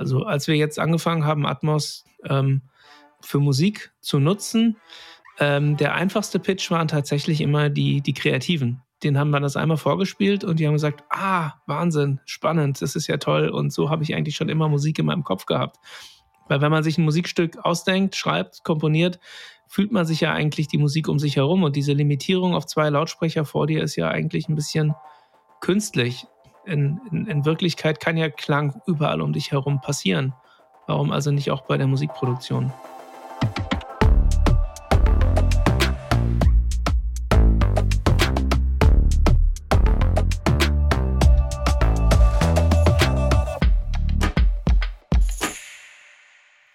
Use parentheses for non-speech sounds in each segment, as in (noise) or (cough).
Also als wir jetzt angefangen haben, Atmos ähm, für Musik zu nutzen, ähm, der einfachste Pitch waren tatsächlich immer die, die Kreativen. Den haben wir das einmal vorgespielt und die haben gesagt, ah, Wahnsinn, spannend, das ist ja toll. Und so habe ich eigentlich schon immer Musik in meinem Kopf gehabt. Weil wenn man sich ein Musikstück ausdenkt, schreibt, komponiert, fühlt man sich ja eigentlich die Musik um sich herum. Und diese Limitierung auf zwei Lautsprecher vor dir ist ja eigentlich ein bisschen künstlich. In, in, in Wirklichkeit kann ja Klang überall um dich herum passieren. Warum also nicht auch bei der Musikproduktion?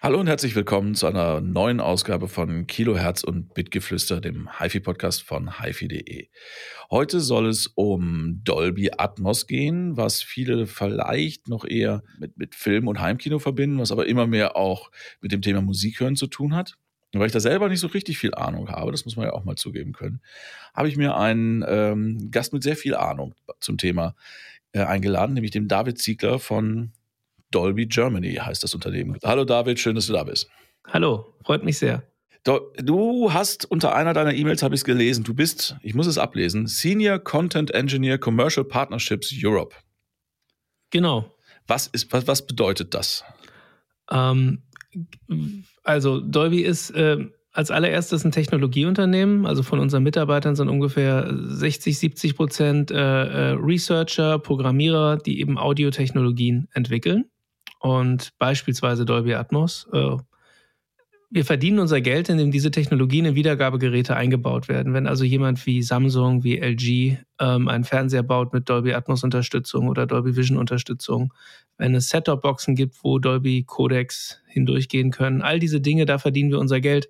Hallo und herzlich willkommen zu einer neuen Ausgabe von Kilohertz und Bitgeflüster, dem HiFi-Podcast von HiFi.de. Heute soll es um Dolby Atmos gehen, was viele vielleicht noch eher mit, mit Film und Heimkino verbinden, was aber immer mehr auch mit dem Thema Musik hören zu tun hat. Und weil ich da selber nicht so richtig viel Ahnung habe, das muss man ja auch mal zugeben können, habe ich mir einen ähm, Gast mit sehr viel Ahnung zum Thema äh, eingeladen, nämlich den David Ziegler von Dolby Germany heißt das Unternehmen. Hallo David, schön, dass du da bist. Hallo, freut mich sehr. Du hast unter einer deiner E-Mails, habe ich es gelesen, du bist, ich muss es ablesen, Senior Content Engineer Commercial Partnerships Europe. Genau. Was, ist, was, was bedeutet das? Ähm, also Dolby ist äh, als allererstes ein Technologieunternehmen. Also von unseren Mitarbeitern sind ungefähr 60, 70 Prozent äh, äh, Researcher, Programmierer, die eben Audiotechnologien entwickeln und beispielsweise Dolby Atmos. Äh, wir verdienen unser Geld, indem diese Technologien in Wiedergabegeräte eingebaut werden. Wenn also jemand wie Samsung, wie LG ähm, einen Fernseher baut mit Dolby Atmos Unterstützung oder Dolby Vision Unterstützung, wenn es Set-Top-Boxen gibt, wo Dolby Codecs hindurchgehen können, all diese Dinge, da verdienen wir unser Geld.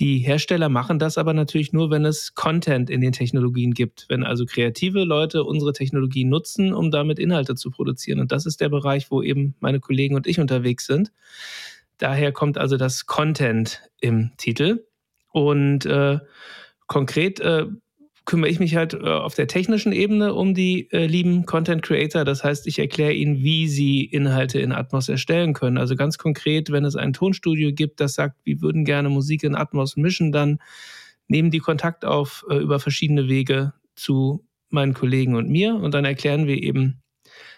Die Hersteller machen das aber natürlich nur, wenn es Content in den Technologien gibt. Wenn also kreative Leute unsere Technologie nutzen, um damit Inhalte zu produzieren. Und das ist der Bereich, wo eben meine Kollegen und ich unterwegs sind. Daher kommt also das Content im Titel. Und äh, konkret äh, kümmere ich mich halt äh, auf der technischen Ebene um die äh, lieben Content Creator. Das heißt, ich erkläre ihnen, wie sie Inhalte in Atmos erstellen können. Also ganz konkret, wenn es ein Tonstudio gibt, das sagt, wir würden gerne Musik in Atmos mischen, dann nehmen die Kontakt auf äh, über verschiedene Wege zu meinen Kollegen und mir und dann erklären wir eben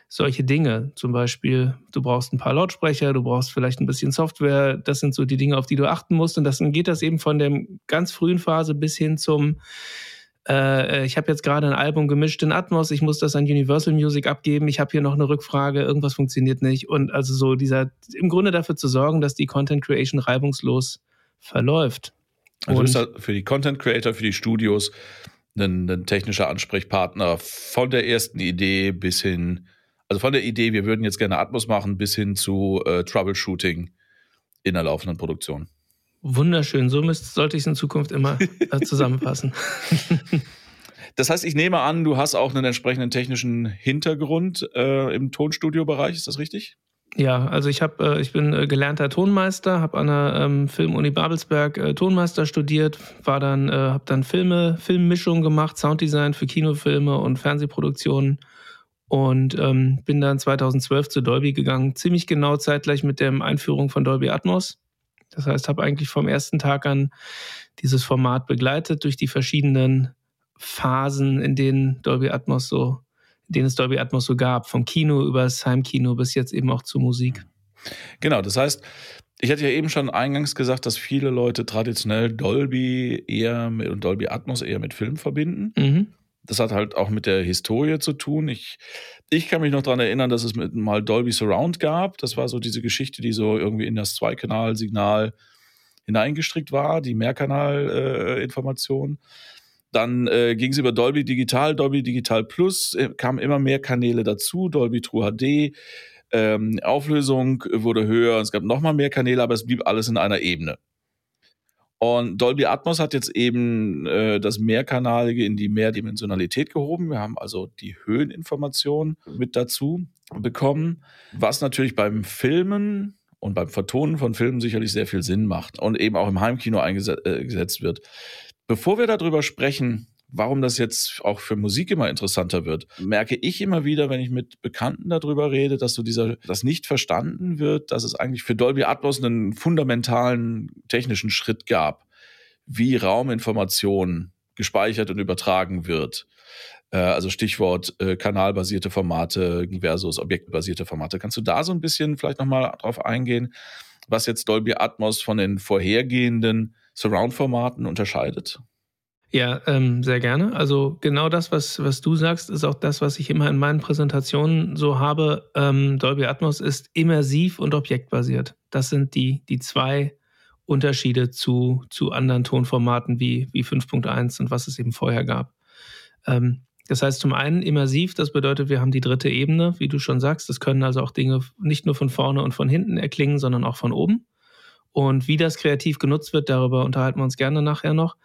solche Dinge. Zum Beispiel, du brauchst ein paar Lautsprecher, du brauchst vielleicht ein bisschen Software. Das sind so die Dinge, auf die du achten musst. Und dann geht das eben von der ganz frühen Phase bis hin zum äh, ich habe jetzt gerade ein Album gemischt in Atmos, ich muss das an Universal Music abgeben, ich habe hier noch eine Rückfrage, irgendwas funktioniert nicht. Und also so dieser, im Grunde dafür zu sorgen, dass die Content Creation reibungslos verläuft. Also du bist da für die Content Creator, für die Studios ein, ein technischer Ansprechpartner von der ersten Idee bis hin, also von der Idee, wir würden jetzt gerne Atmos machen, bis hin zu äh, Troubleshooting in der laufenden Produktion. Wunderschön, so müsste, sollte ich es in Zukunft immer äh, (laughs) zusammenfassen. (laughs) Das heißt, ich nehme an, du hast auch einen entsprechenden technischen Hintergrund äh, im Tonstudio-Bereich, ist das richtig? Ja, also ich habe, äh, ich bin äh, gelernter Tonmeister, habe an der ähm, Filmuni Babelsberg äh, Tonmeister studiert, war dann, äh, habe dann Filme, Filmmischung gemacht, Sounddesign für Kinofilme und Fernsehproduktionen und ähm, bin dann 2012 zu Dolby gegangen, ziemlich genau zeitgleich mit der Einführung von Dolby Atmos. Das heißt, habe eigentlich vom ersten Tag an dieses Format begleitet durch die verschiedenen Phasen, in denen Dolby Atmos so, in denen es Dolby Atmos so gab, vom Kino über das Heimkino bis jetzt eben auch zur Musik. Genau, das heißt, ich hatte ja eben schon eingangs gesagt, dass viele Leute traditionell Dolby eher mit und Dolby Atmos eher mit Film verbinden. Mhm. Das hat halt auch mit der Historie zu tun. Ich, ich kann mich noch daran erinnern, dass es mal Dolby Surround gab. Das war so diese Geschichte, die so irgendwie in das Zweikanal-Signal hineingestrickt war, die Mehrkanal-Information. Dann äh, ging es über Dolby Digital, Dolby Digital Plus, äh, kamen immer mehr Kanäle dazu, Dolby True HD. Ähm, Auflösung wurde höher, es gab nochmal mehr Kanäle, aber es blieb alles in einer Ebene. Und Dolby Atmos hat jetzt eben äh, das Mehrkanalige in die Mehrdimensionalität gehoben. Wir haben also die Höheninformation mit dazu bekommen, was natürlich beim Filmen und beim Vertonen von Filmen sicherlich sehr viel Sinn macht und eben auch im Heimkino eingesetzt äh, wird. Bevor wir darüber sprechen, warum das jetzt auch für Musik immer interessanter wird, merke ich immer wieder, wenn ich mit Bekannten darüber rede, dass so dieser, das nicht verstanden wird, dass es eigentlich für Dolby Atmos einen fundamentalen technischen Schritt gab, wie Rauminformation gespeichert und übertragen wird. Äh, also Stichwort äh, kanalbasierte Formate versus objektbasierte Formate. Kannst du da so ein bisschen vielleicht nochmal drauf eingehen, was jetzt Dolby Atmos von den vorhergehenden Surround-Formaten unterscheidet? Ja, ähm, sehr gerne. Also genau das, was, was du sagst, ist auch das, was ich immer in meinen Präsentationen so habe. Ähm, Dolby Atmos ist immersiv und objektbasiert. Das sind die, die zwei Unterschiede zu, zu anderen Tonformaten wie, wie 5.1 und was es eben vorher gab. Ähm, das heißt zum einen immersiv, das bedeutet, wir haben die dritte Ebene, wie du schon sagst. Das können also auch Dinge nicht nur von vorne und von hinten erklingen, sondern auch von oben. Und wie das kreativ genutzt wird, darüber unterhalten wir uns gerne nachher noch.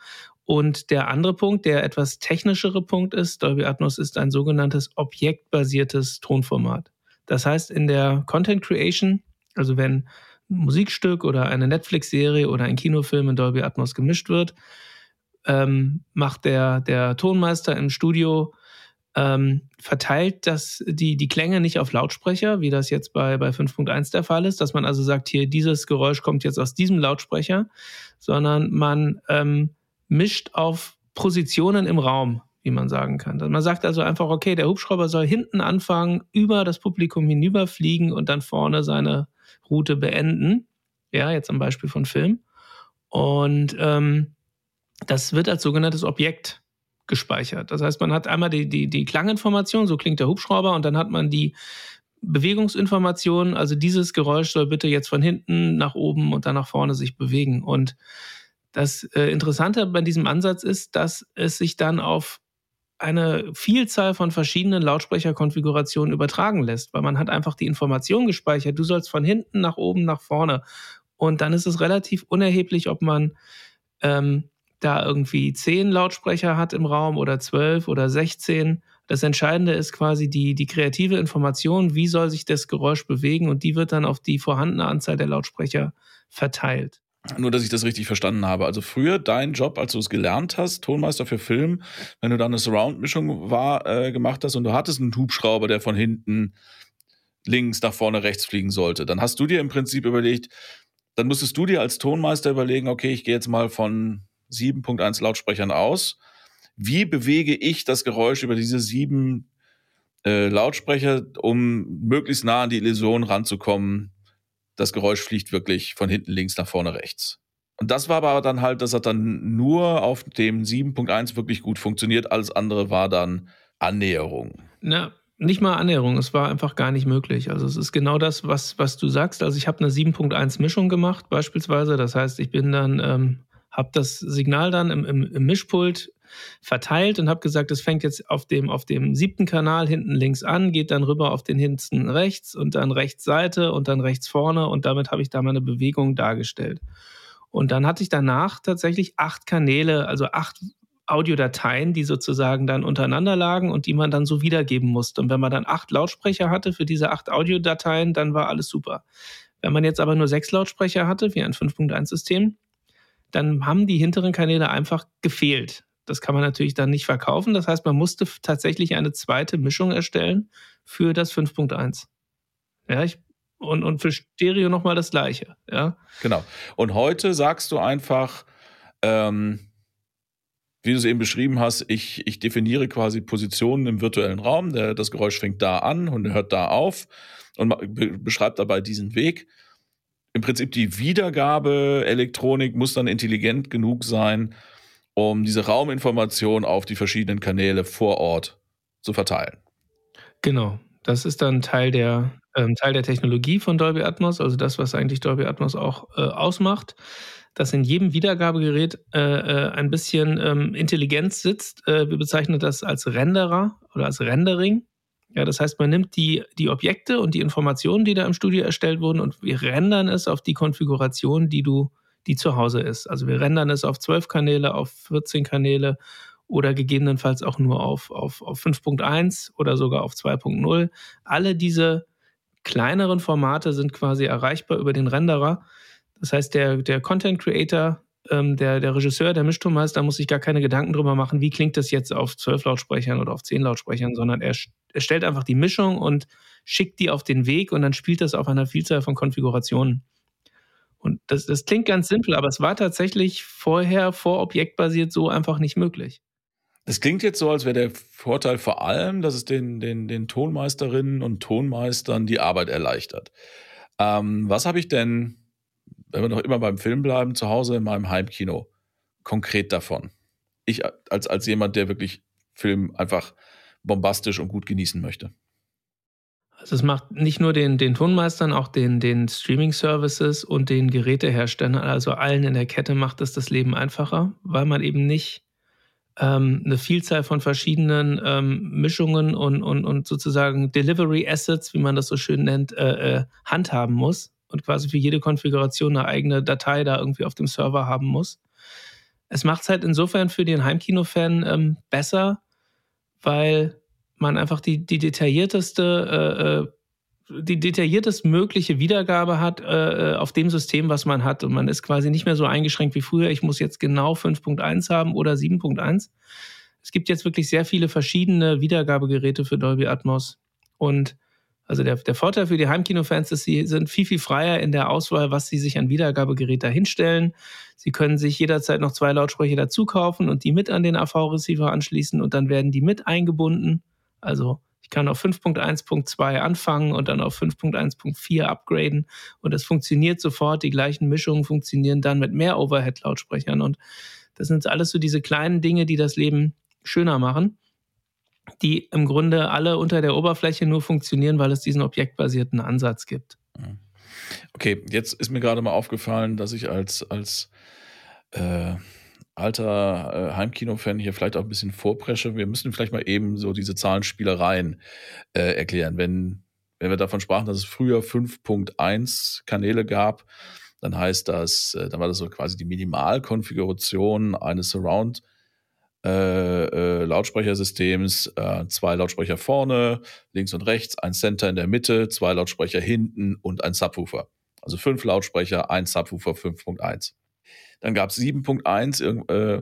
Und der andere Punkt, der etwas technischere Punkt ist, Dolby Atmos ist ein sogenanntes objektbasiertes Tonformat. Das heißt, in der Content Creation, also wenn ein Musikstück oder eine Netflix-Serie oder ein Kinofilm in Dolby Atmos gemischt wird, ähm, macht der, der Tonmeister im Studio, ähm, verteilt das, die, die Klänge nicht auf Lautsprecher, wie das jetzt bei, bei 5.1 der Fall ist, dass man also sagt, hier, dieses Geräusch kommt jetzt aus diesem Lautsprecher, sondern man ähm, mischt auf Positionen im Raum, wie man sagen kann. Man sagt also einfach, okay, der Hubschrauber soll hinten anfangen, über das Publikum hinüberfliegen und dann vorne seine Route beenden. Ja, jetzt am Beispiel von Film. Und ähm, das wird als sogenanntes Objekt gespeichert. Das heißt, man hat einmal die, die, die Klanginformation, so klingt der Hubschrauber, und dann hat man die Bewegungsinformation, also dieses Geräusch soll bitte jetzt von hinten nach oben und dann nach vorne sich bewegen. Und das äh, Interessante bei diesem Ansatz ist, dass es sich dann auf eine Vielzahl von verschiedenen Lautsprecherkonfigurationen übertragen lässt, weil man hat einfach die Information gespeichert, du sollst von hinten nach oben nach vorne. Und dann ist es relativ unerheblich, ob man ähm, da irgendwie zehn Lautsprecher hat im Raum oder zwölf oder sechzehn. Das Entscheidende ist quasi die, die kreative Information, wie soll sich das Geräusch bewegen und die wird dann auf die vorhandene Anzahl der Lautsprecher verteilt. Nur, dass ich das richtig verstanden habe. Also früher dein Job, als du es gelernt hast, Tonmeister für Film, wenn du dann eine Surround-Mischung äh, gemacht hast und du hattest einen Hubschrauber, der von hinten links nach vorne rechts fliegen sollte, dann hast du dir im Prinzip überlegt, dann musstest du dir als Tonmeister überlegen, okay, ich gehe jetzt mal von 7.1 Lautsprechern aus. Wie bewege ich das Geräusch über diese sieben äh, Lautsprecher, um möglichst nah an die Illusion ranzukommen, das Geräusch fliegt wirklich von hinten links nach vorne rechts. Und das war aber dann halt, das hat dann nur auf dem 7.1 wirklich gut funktioniert. Alles andere war dann Annäherung. Na, nicht mal Annäherung, es war einfach gar nicht möglich. Also es ist genau das, was, was du sagst. Also ich habe eine 7.1 Mischung gemacht beispielsweise. Das heißt, ich bin dann, ähm, habe das Signal dann im, im, im Mischpult verteilt und habe gesagt, es fängt jetzt auf dem, auf dem siebten Kanal hinten links an, geht dann rüber auf den hinten rechts und dann rechts Seite und dann rechts vorne und damit habe ich da meine Bewegung dargestellt. Und dann hatte ich danach tatsächlich acht Kanäle, also acht Audiodateien, die sozusagen dann untereinander lagen und die man dann so wiedergeben musste. Und wenn man dann acht Lautsprecher hatte für diese acht Audiodateien, dann war alles super. Wenn man jetzt aber nur sechs Lautsprecher hatte, wie ein 5.1-System, dann haben die hinteren Kanäle einfach gefehlt. Das kann man natürlich dann nicht verkaufen. Das heißt, man musste tatsächlich eine zweite Mischung erstellen für das 5.1. Ja, ich, und, und für Stereo nochmal das Gleiche. Ja. Genau. Und heute sagst du einfach, ähm, wie du es eben beschrieben hast, ich, ich definiere quasi Positionen im virtuellen Raum. Der, das Geräusch fängt da an und hört da auf und beschreibt dabei diesen Weg. Im Prinzip die Wiedergabe Elektronik muss dann intelligent genug sein, um diese Rauminformation auf die verschiedenen Kanäle vor Ort zu verteilen. Genau, das ist dann Teil der, ähm, Teil der Technologie von Dolby Atmos, also das, was eigentlich Dolby Atmos auch äh, ausmacht, dass in jedem Wiedergabegerät äh, äh, ein bisschen ähm, Intelligenz sitzt. Äh, wir bezeichnen das als Renderer oder als Rendering. Ja, das heißt, man nimmt die, die Objekte und die Informationen, die da im Studio erstellt wurden, und wir rendern es auf die Konfiguration, die du die zu Hause ist. Also wir rendern es auf 12 Kanäle, auf 14 Kanäle oder gegebenenfalls auch nur auf, auf, auf 5.1 oder sogar auf 2.0. Alle diese kleineren Formate sind quasi erreichbar über den Renderer. Das heißt, der, der Content Creator ähm, der, der Regisseur, der Mischtonmeister, muss sich gar keine Gedanken drüber machen, wie klingt das jetzt auf zwölf Lautsprechern oder auf zehn Lautsprechern, sondern er, er stellt einfach die Mischung und schickt die auf den Weg und dann spielt das auf einer Vielzahl von Konfigurationen. Und das, das klingt ganz simpel, aber es war tatsächlich vorher, vor objektbasiert, so einfach nicht möglich. Es klingt jetzt so, als wäre der Vorteil vor allem, dass es den, den, den Tonmeisterinnen und Tonmeistern die Arbeit erleichtert. Ähm, was habe ich denn, wenn wir noch immer beim Film bleiben, zu Hause in meinem Heimkino konkret davon? Ich als, als jemand, der wirklich Film einfach bombastisch und gut genießen möchte. Also es macht nicht nur den, den Tonmeistern, auch den, den Streaming-Services und den Geräteherstellern, also allen in der Kette macht es das Leben einfacher, weil man eben nicht ähm, eine Vielzahl von verschiedenen ähm, Mischungen und, und, und sozusagen Delivery Assets, wie man das so schön nennt, äh, äh, handhaben muss und quasi für jede Konfiguration eine eigene Datei da irgendwie auf dem Server haben muss. Es macht es halt insofern für den Heimkino-Fan ähm, besser, weil man einfach die, die detaillierteste, äh, äh die detailliertest mögliche Wiedergabe hat äh, äh, auf dem System, was man hat. Und man ist quasi nicht mehr so eingeschränkt wie früher. Ich muss jetzt genau 5.1 haben oder 7.1. Es gibt jetzt wirklich sehr viele verschiedene Wiedergabegeräte für Dolby Atmos. Und also der, der Vorteil für die Heimkino-Fans ist, sie sind viel, viel freier in der Auswahl, was sie sich an Wiedergabegerät hinstellen. Sie können sich jederzeit noch zwei Lautsprecher dazu kaufen und die mit an den AV-Receiver anschließen und dann werden die mit eingebunden. Also ich kann auf 5.1.2 anfangen und dann auf 5.1.4 upgraden und es funktioniert sofort. Die gleichen Mischungen funktionieren dann mit mehr Overhead-Lautsprechern und das sind alles so diese kleinen Dinge, die das Leben schöner machen, die im Grunde alle unter der Oberfläche nur funktionieren, weil es diesen objektbasierten Ansatz gibt. Okay, jetzt ist mir gerade mal aufgefallen, dass ich als, als äh, alter äh, Heimkino-Fan hier vielleicht auch ein bisschen vorpresche. Wir müssen vielleicht mal eben so diese Zahlenspielereien äh, erklären. Wenn, wenn wir davon sprachen, dass es früher 5.1 Kanäle gab, dann heißt das, äh, dann war das so quasi die Minimalkonfiguration eines Surround- äh, äh, Lautsprechersystems, äh, zwei Lautsprecher vorne, links und rechts, ein Center in der Mitte, zwei Lautsprecher hinten und ein Subwoofer. Also fünf Lautsprecher, ein Subwoofer 5.1. Dann gab es 7.1. Äh,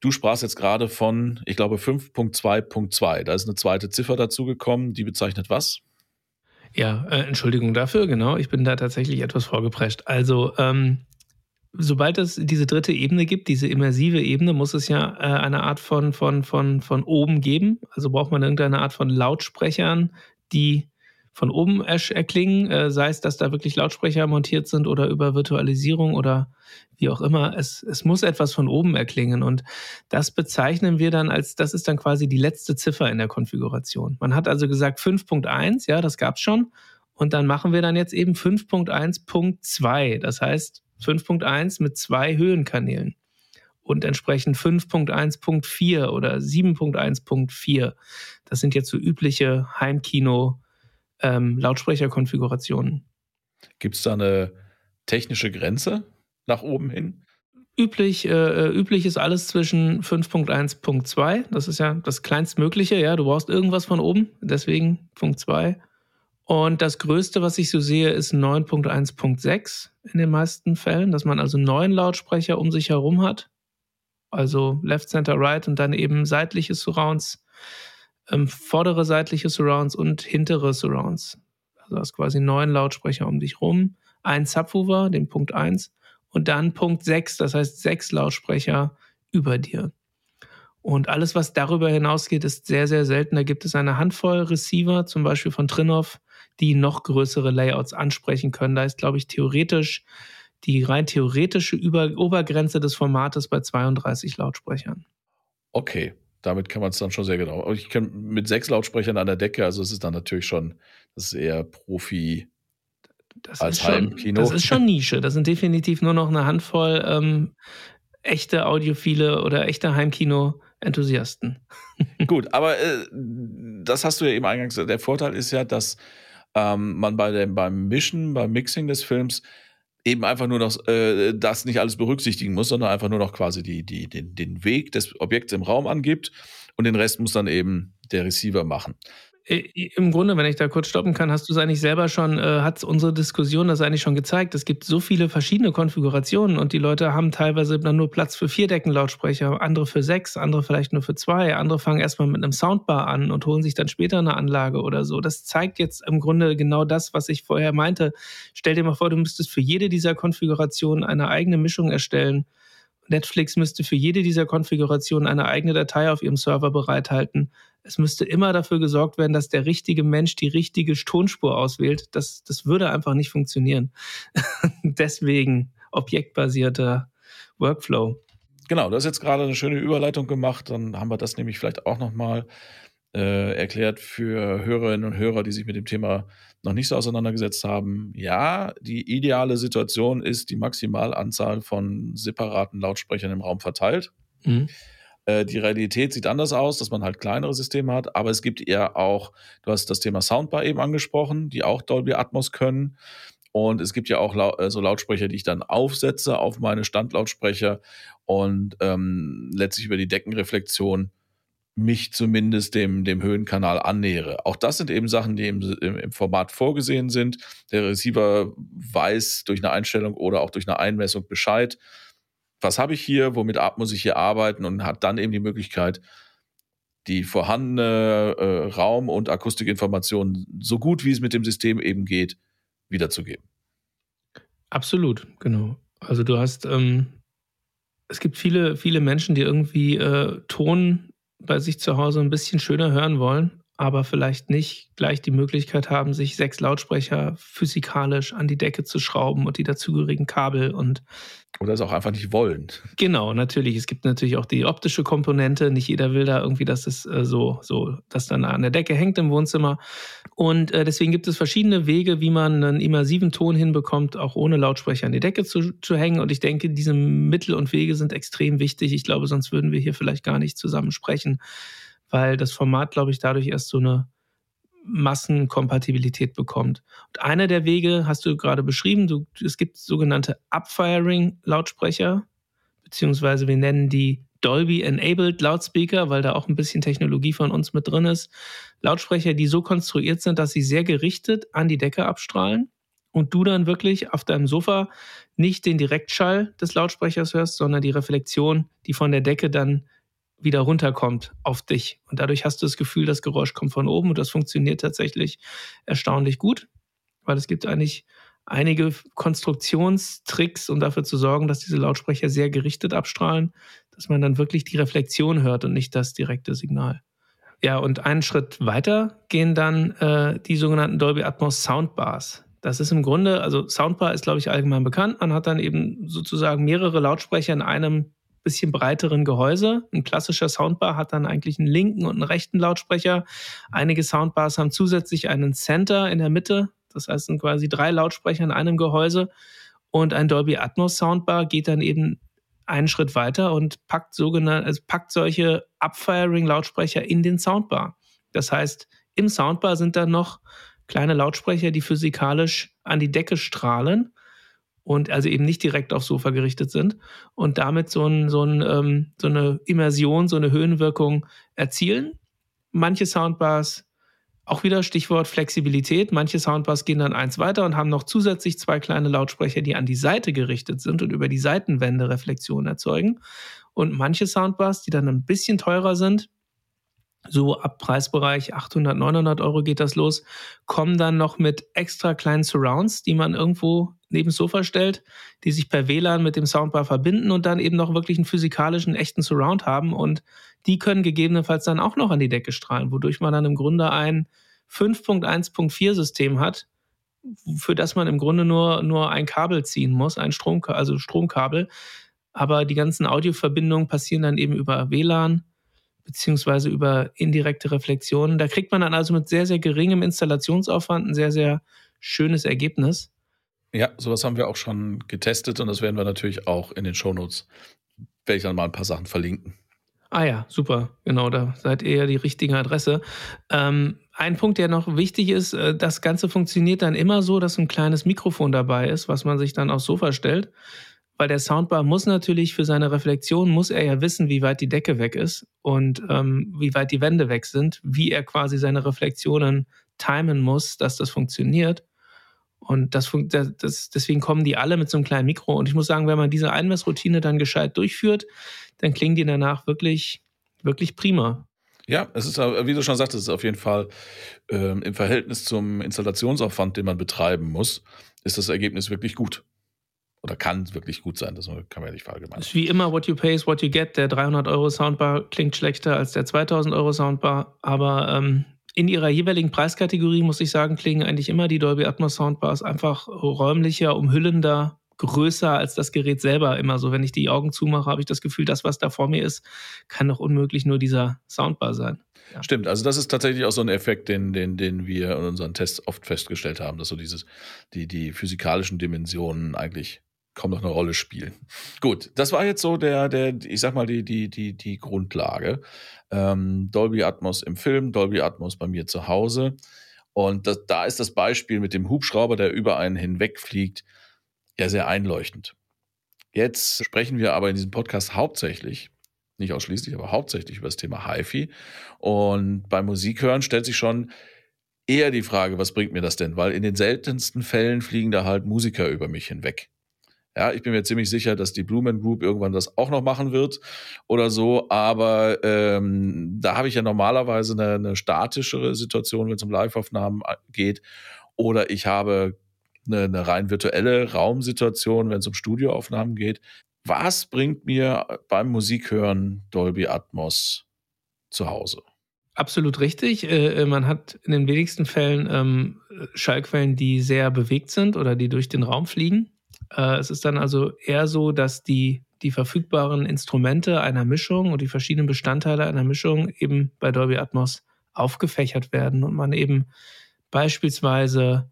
du sprachst jetzt gerade von, ich glaube, 5.2.2. Da ist eine zweite Ziffer dazugekommen, die bezeichnet was? Ja, äh, Entschuldigung dafür, genau. Ich bin da tatsächlich etwas vorgeprescht. Also, ähm, sobald es diese dritte Ebene gibt, diese immersive Ebene, muss es ja äh, eine Art von, von, von, von oben geben. Also braucht man irgendeine Art von Lautsprechern, die von oben erklingen, äh, sei es, dass da wirklich Lautsprecher montiert sind oder über Virtualisierung oder wie auch immer. Es, es muss etwas von oben erklingen und das bezeichnen wir dann als, das ist dann quasi die letzte Ziffer in der Konfiguration. Man hat also gesagt 5.1, ja, das gab's schon und dann machen wir dann jetzt eben 5.1.2, das heißt 5.1 mit zwei Höhenkanälen und entsprechend 5.1.4 oder 7.1.4. Das sind jetzt so übliche Heimkino- ähm. Gibt es da eine technische Grenze nach oben hin? Üblich, äh, äh üblich ist alles zwischen 5.1.2. Das ist ja das kleinstmögliche. Ja, du brauchst irgendwas von oben, deswegen Punkt 2. Und das Größte, was ich so sehe, ist 9.1.6 in den meisten Fällen, dass man also neun Lautsprecher um sich herum hat. Also Left, Center, Right und dann eben seitliche Surrounds ähm, vordere seitliche Surrounds und hintere Surrounds. Also hast quasi neun Lautsprecher um dich rum, ein Subwoofer, den Punkt 1, und dann Punkt 6, das heißt sechs Lautsprecher über dir. Und alles, was darüber hinausgeht, ist sehr, sehr selten. Da gibt es eine Handvoll Receiver, zum Beispiel von Trinov, die noch größere Layouts ansprechen können. Da ist, glaube ich, theoretisch die rein theoretische Über Obergrenze des Formates bei 32 Lautsprechern. Okay, damit kann man es dann schon sehr genau. Ich kann mit sechs Lautsprechern an der Decke, also es ist dann natürlich schon, das ist eher Profi das als Heimkino. Das ist schon Nische. Das sind definitiv nur noch eine Handvoll ähm, echte Audiophile oder echte Heimkino-Enthusiasten. (laughs) Gut, aber äh, das hast du ja eben eingangs. Der Vorteil ist ja, dass ähm, man bei dem, beim Mischen, beim Mixing des Films eben einfach nur noch äh, das nicht alles berücksichtigen muss, sondern einfach nur noch quasi die, die, den, den Weg des Objekts im Raum angibt und den Rest muss dann eben der Receiver machen. Im Grunde, wenn ich da kurz stoppen kann, hast du es eigentlich selber schon, äh, hat unsere Diskussion das eigentlich schon gezeigt. Es gibt so viele verschiedene Konfigurationen und die Leute haben teilweise dann nur Platz für vier Deckenlautsprecher, andere für sechs, andere vielleicht nur für zwei, andere fangen erstmal mit einem Soundbar an und holen sich dann später eine Anlage oder so. Das zeigt jetzt im Grunde genau das, was ich vorher meinte. Stell dir mal vor, du müsstest für jede dieser Konfigurationen eine eigene Mischung erstellen Netflix müsste für jede dieser Konfigurationen eine eigene Datei auf ihrem Server bereithalten. Es müsste immer dafür gesorgt werden, dass der richtige Mensch die richtige Tonspur auswählt. Das, das würde einfach nicht funktionieren. (laughs) Deswegen objektbasierter Workflow. Genau, du hast jetzt gerade eine schöne Überleitung gemacht. Dann haben wir das nämlich vielleicht auch nochmal äh, erklärt für Hörerinnen und Hörer, die sich mit dem Thema noch nicht so auseinandergesetzt haben. Ja, die ideale Situation ist die Maximalanzahl von separaten Lautsprechern im Raum verteilt. Mhm. Äh, die Realität sieht anders aus, dass man halt kleinere Systeme hat, aber es gibt eher auch, du hast das Thema Soundbar eben angesprochen, die auch Dolby Atmos können. Und es gibt ja auch lau äh, so Lautsprecher, die ich dann aufsetze auf meine Standlautsprecher und ähm, letztlich über die Deckenreflexion mich zumindest dem, dem Höhenkanal annähere. Auch das sind eben Sachen, die im, im, Format vorgesehen sind. Der Receiver weiß durch eine Einstellung oder auch durch eine Einmessung Bescheid, was habe ich hier, womit muss ich hier arbeiten und hat dann eben die Möglichkeit, die vorhandene äh, Raum- und Akustikinformation so gut wie es mit dem System eben geht, wiederzugeben. Absolut, genau. Also du hast, ähm, es gibt viele, viele Menschen, die irgendwie äh, Ton bei sich zu Hause ein bisschen schöner hören wollen, aber vielleicht nicht gleich die Möglichkeit haben, sich sechs Lautsprecher physikalisch an die Decke zu schrauben und die dazugehörigen Kabel und oder es auch einfach nicht wollen. Genau, natürlich. Es gibt natürlich auch die optische Komponente. Nicht jeder will da irgendwie, dass es äh, so, so, dass dann an der Decke hängt im Wohnzimmer. Und äh, deswegen gibt es verschiedene Wege, wie man einen immersiven Ton hinbekommt, auch ohne Lautsprecher an die Decke zu, zu hängen. Und ich denke, diese Mittel und Wege sind extrem wichtig. Ich glaube, sonst würden wir hier vielleicht gar nicht zusammen sprechen, weil das Format, glaube ich, dadurch erst so eine Massenkompatibilität bekommt. Und einer der Wege hast du gerade beschrieben, du, es gibt sogenannte Upfiring-Lautsprecher, beziehungsweise wir nennen die Dolby-enabled Lautspeaker, weil da auch ein bisschen Technologie von uns mit drin ist. Lautsprecher, die so konstruiert sind, dass sie sehr gerichtet an die Decke abstrahlen und du dann wirklich auf deinem Sofa nicht den Direktschall des Lautsprechers hörst, sondern die Reflexion, die von der Decke dann wieder runterkommt auf dich. Und dadurch hast du das Gefühl, das Geräusch kommt von oben und das funktioniert tatsächlich erstaunlich gut, weil es gibt eigentlich einige Konstruktionstricks, um dafür zu sorgen, dass diese Lautsprecher sehr gerichtet abstrahlen, dass man dann wirklich die Reflexion hört und nicht das direkte Signal. Ja, und einen Schritt weiter gehen dann äh, die sogenannten Dolby Atmos Soundbars. Das ist im Grunde, also Soundbar ist, glaube ich, allgemein bekannt. Man hat dann eben sozusagen mehrere Lautsprecher in einem bisschen breiteren Gehäuse. Ein klassischer Soundbar hat dann eigentlich einen linken und einen rechten Lautsprecher. Einige Soundbars haben zusätzlich einen Center in der Mitte. Das heißt, sind quasi drei Lautsprecher in einem Gehäuse. Und ein Dolby Atmos Soundbar geht dann eben einen Schritt weiter und packt sogenannte, also packt solche Upfiring-Lautsprecher in den Soundbar. Das heißt, im Soundbar sind dann noch kleine Lautsprecher, die physikalisch an die Decke strahlen und also eben nicht direkt aufs Sofa gerichtet sind und damit so, ein, so, ein, ähm, so eine Immersion, so eine Höhenwirkung erzielen. Manche Soundbars, auch wieder Stichwort Flexibilität, manche Soundbars gehen dann eins weiter und haben noch zusätzlich zwei kleine Lautsprecher, die an die Seite gerichtet sind und über die Seitenwände Reflexionen erzeugen. Und manche Soundbars, die dann ein bisschen teurer sind, so ab Preisbereich 800, 900 Euro geht das los, kommen dann noch mit extra kleinen Surrounds, die man irgendwo neben Sofa stellt, die sich per WLAN mit dem Soundbar verbinden und dann eben noch wirklich einen physikalischen, echten Surround haben. Und die können gegebenenfalls dann auch noch an die Decke strahlen, wodurch man dann im Grunde ein 5.1.4 System hat, für das man im Grunde nur, nur ein Kabel ziehen muss, ein Strom, also Stromkabel. Aber die ganzen Audioverbindungen passieren dann eben über WLAN beziehungsweise über indirekte Reflexionen. Da kriegt man dann also mit sehr, sehr geringem Installationsaufwand ein sehr, sehr schönes Ergebnis. Ja, sowas haben wir auch schon getestet und das werden wir natürlich auch in den Shownotes, werde ich dann mal ein paar Sachen verlinken. Ah ja, super, genau, da seid ihr ja die richtige Adresse. Ähm, ein Punkt, der noch wichtig ist, äh, das Ganze funktioniert dann immer so, dass ein kleines Mikrofon dabei ist, was man sich dann aufs Sofa stellt weil der Soundbar muss natürlich für seine Reflexion, muss er ja wissen, wie weit die Decke weg ist und ähm, wie weit die Wände weg sind, wie er quasi seine Reflexionen timen muss, dass das funktioniert. Und das, das, deswegen kommen die alle mit so einem kleinen Mikro. Und ich muss sagen, wenn man diese Einmessroutine dann gescheit durchführt, dann klingen die danach wirklich, wirklich prima. Ja, es ist, wie du schon sagtest, es ist auf jeden Fall ähm, im Verhältnis zum Installationsaufwand, den man betreiben muss, ist das Ergebnis wirklich gut. Oder kann wirklich gut sein, das kann man ja nicht verallgemeinern. Wie immer, what you pay is what you get. Der 300 Euro Soundbar klingt schlechter als der 2000 Euro Soundbar, aber ähm, in ihrer jeweiligen Preiskategorie, muss ich sagen, klingen eigentlich immer die Dolby Atmos Soundbars einfach räumlicher, umhüllender, größer als das Gerät selber immer so. Wenn ich die Augen zumache, habe ich das Gefühl, das, was da vor mir ist, kann doch unmöglich nur dieser Soundbar sein. Ja. Stimmt, also das ist tatsächlich auch so ein Effekt, den, den, den wir in unseren Tests oft festgestellt haben, dass so dieses, die, die physikalischen Dimensionen eigentlich kaum noch eine Rolle spielen. Gut, das war jetzt so der, der, ich sag mal, die, die, die, die Grundlage. Ähm, Dolby Atmos im Film, Dolby Atmos bei mir zu Hause. Und das, da ist das Beispiel mit dem Hubschrauber, der über einen hinwegfliegt, ja sehr einleuchtend. Jetzt sprechen wir aber in diesem Podcast hauptsächlich, nicht ausschließlich, aber hauptsächlich über das Thema HiFi. Und beim Musikhören stellt sich schon eher die Frage, was bringt mir das denn? Weil in den seltensten Fällen fliegen da halt Musiker über mich hinweg. Ja, ich bin mir ziemlich sicher, dass die Blumen Group irgendwann das auch noch machen wird oder so. Aber ähm, da habe ich ja normalerweise eine, eine statischere Situation, wenn es um Live-Aufnahmen äh, geht. Oder ich habe eine, eine rein virtuelle Raumsituation, wenn es um Studioaufnahmen geht. Was bringt mir beim Musikhören Dolby Atmos zu Hause? Absolut richtig. Äh, man hat in den wenigsten Fällen ähm, Schallquellen, die sehr bewegt sind oder die durch den Raum fliegen. Äh, es ist dann also eher so, dass die, die verfügbaren Instrumente einer Mischung und die verschiedenen Bestandteile einer Mischung eben bei Dolby Atmos aufgefächert werden und man eben beispielsweise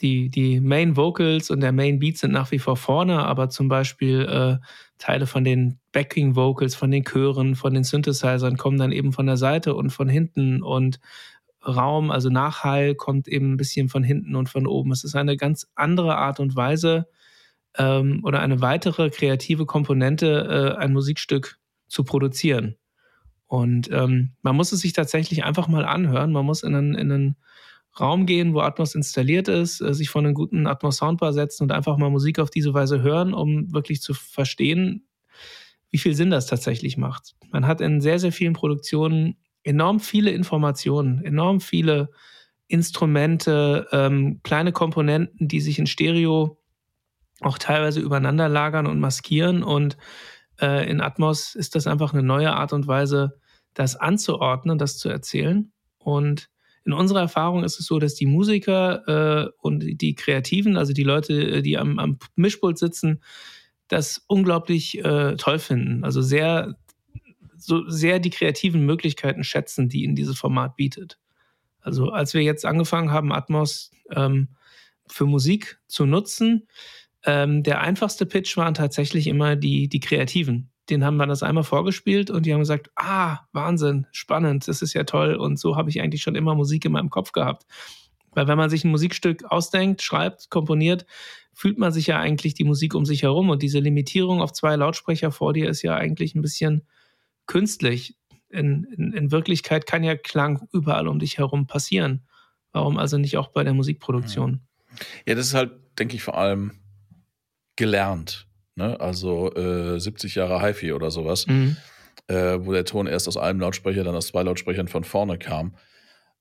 die, die Main Vocals und der Main Beat sind nach wie vor vorne, aber zum Beispiel äh, Teile von den Backing Vocals, von den Chören, von den Synthesizern kommen dann eben von der Seite und von hinten und Raum, also Nachhall kommt eben ein bisschen von hinten und von oben. Es ist eine ganz andere Art und Weise, ähm, oder eine weitere kreative Komponente, äh, ein Musikstück zu produzieren. Und ähm, man muss es sich tatsächlich einfach mal anhören. Man muss in einen, in einen Raum gehen, wo Atmos installiert ist, äh, sich vor einen guten Atmos Soundbar setzen und einfach mal Musik auf diese Weise hören, um wirklich zu verstehen, wie viel Sinn das tatsächlich macht. Man hat in sehr, sehr vielen Produktionen enorm viele Informationen, enorm viele Instrumente, ähm, kleine Komponenten, die sich in Stereo auch teilweise übereinander lagern und maskieren. Und äh, in Atmos ist das einfach eine neue Art und Weise, das anzuordnen, das zu erzählen. Und in unserer Erfahrung ist es so, dass die Musiker äh, und die Kreativen, also die Leute, die am, am Mischpult sitzen, das unglaublich äh, toll finden. Also sehr, so sehr die kreativen Möglichkeiten schätzen, die ihnen dieses Format bietet. Also als wir jetzt angefangen haben, Atmos ähm, für Musik zu nutzen, ähm, der einfachste Pitch waren tatsächlich immer die, die Kreativen. Den haben wir das einmal vorgespielt und die haben gesagt, ah, Wahnsinn, spannend, das ist ja toll. Und so habe ich eigentlich schon immer Musik in meinem Kopf gehabt. Weil wenn man sich ein Musikstück ausdenkt, schreibt, komponiert, fühlt man sich ja eigentlich die Musik um sich herum. Und diese Limitierung auf zwei Lautsprecher vor dir ist ja eigentlich ein bisschen künstlich. In, in, in Wirklichkeit kann ja Klang überall um dich herum passieren. Warum also nicht auch bei der Musikproduktion? Ja, das ist halt, denke ich, vor allem gelernt. Ne? Also äh, 70 Jahre HiFi oder sowas, mhm. äh, wo der Ton erst aus einem Lautsprecher, dann aus zwei Lautsprechern von vorne kam.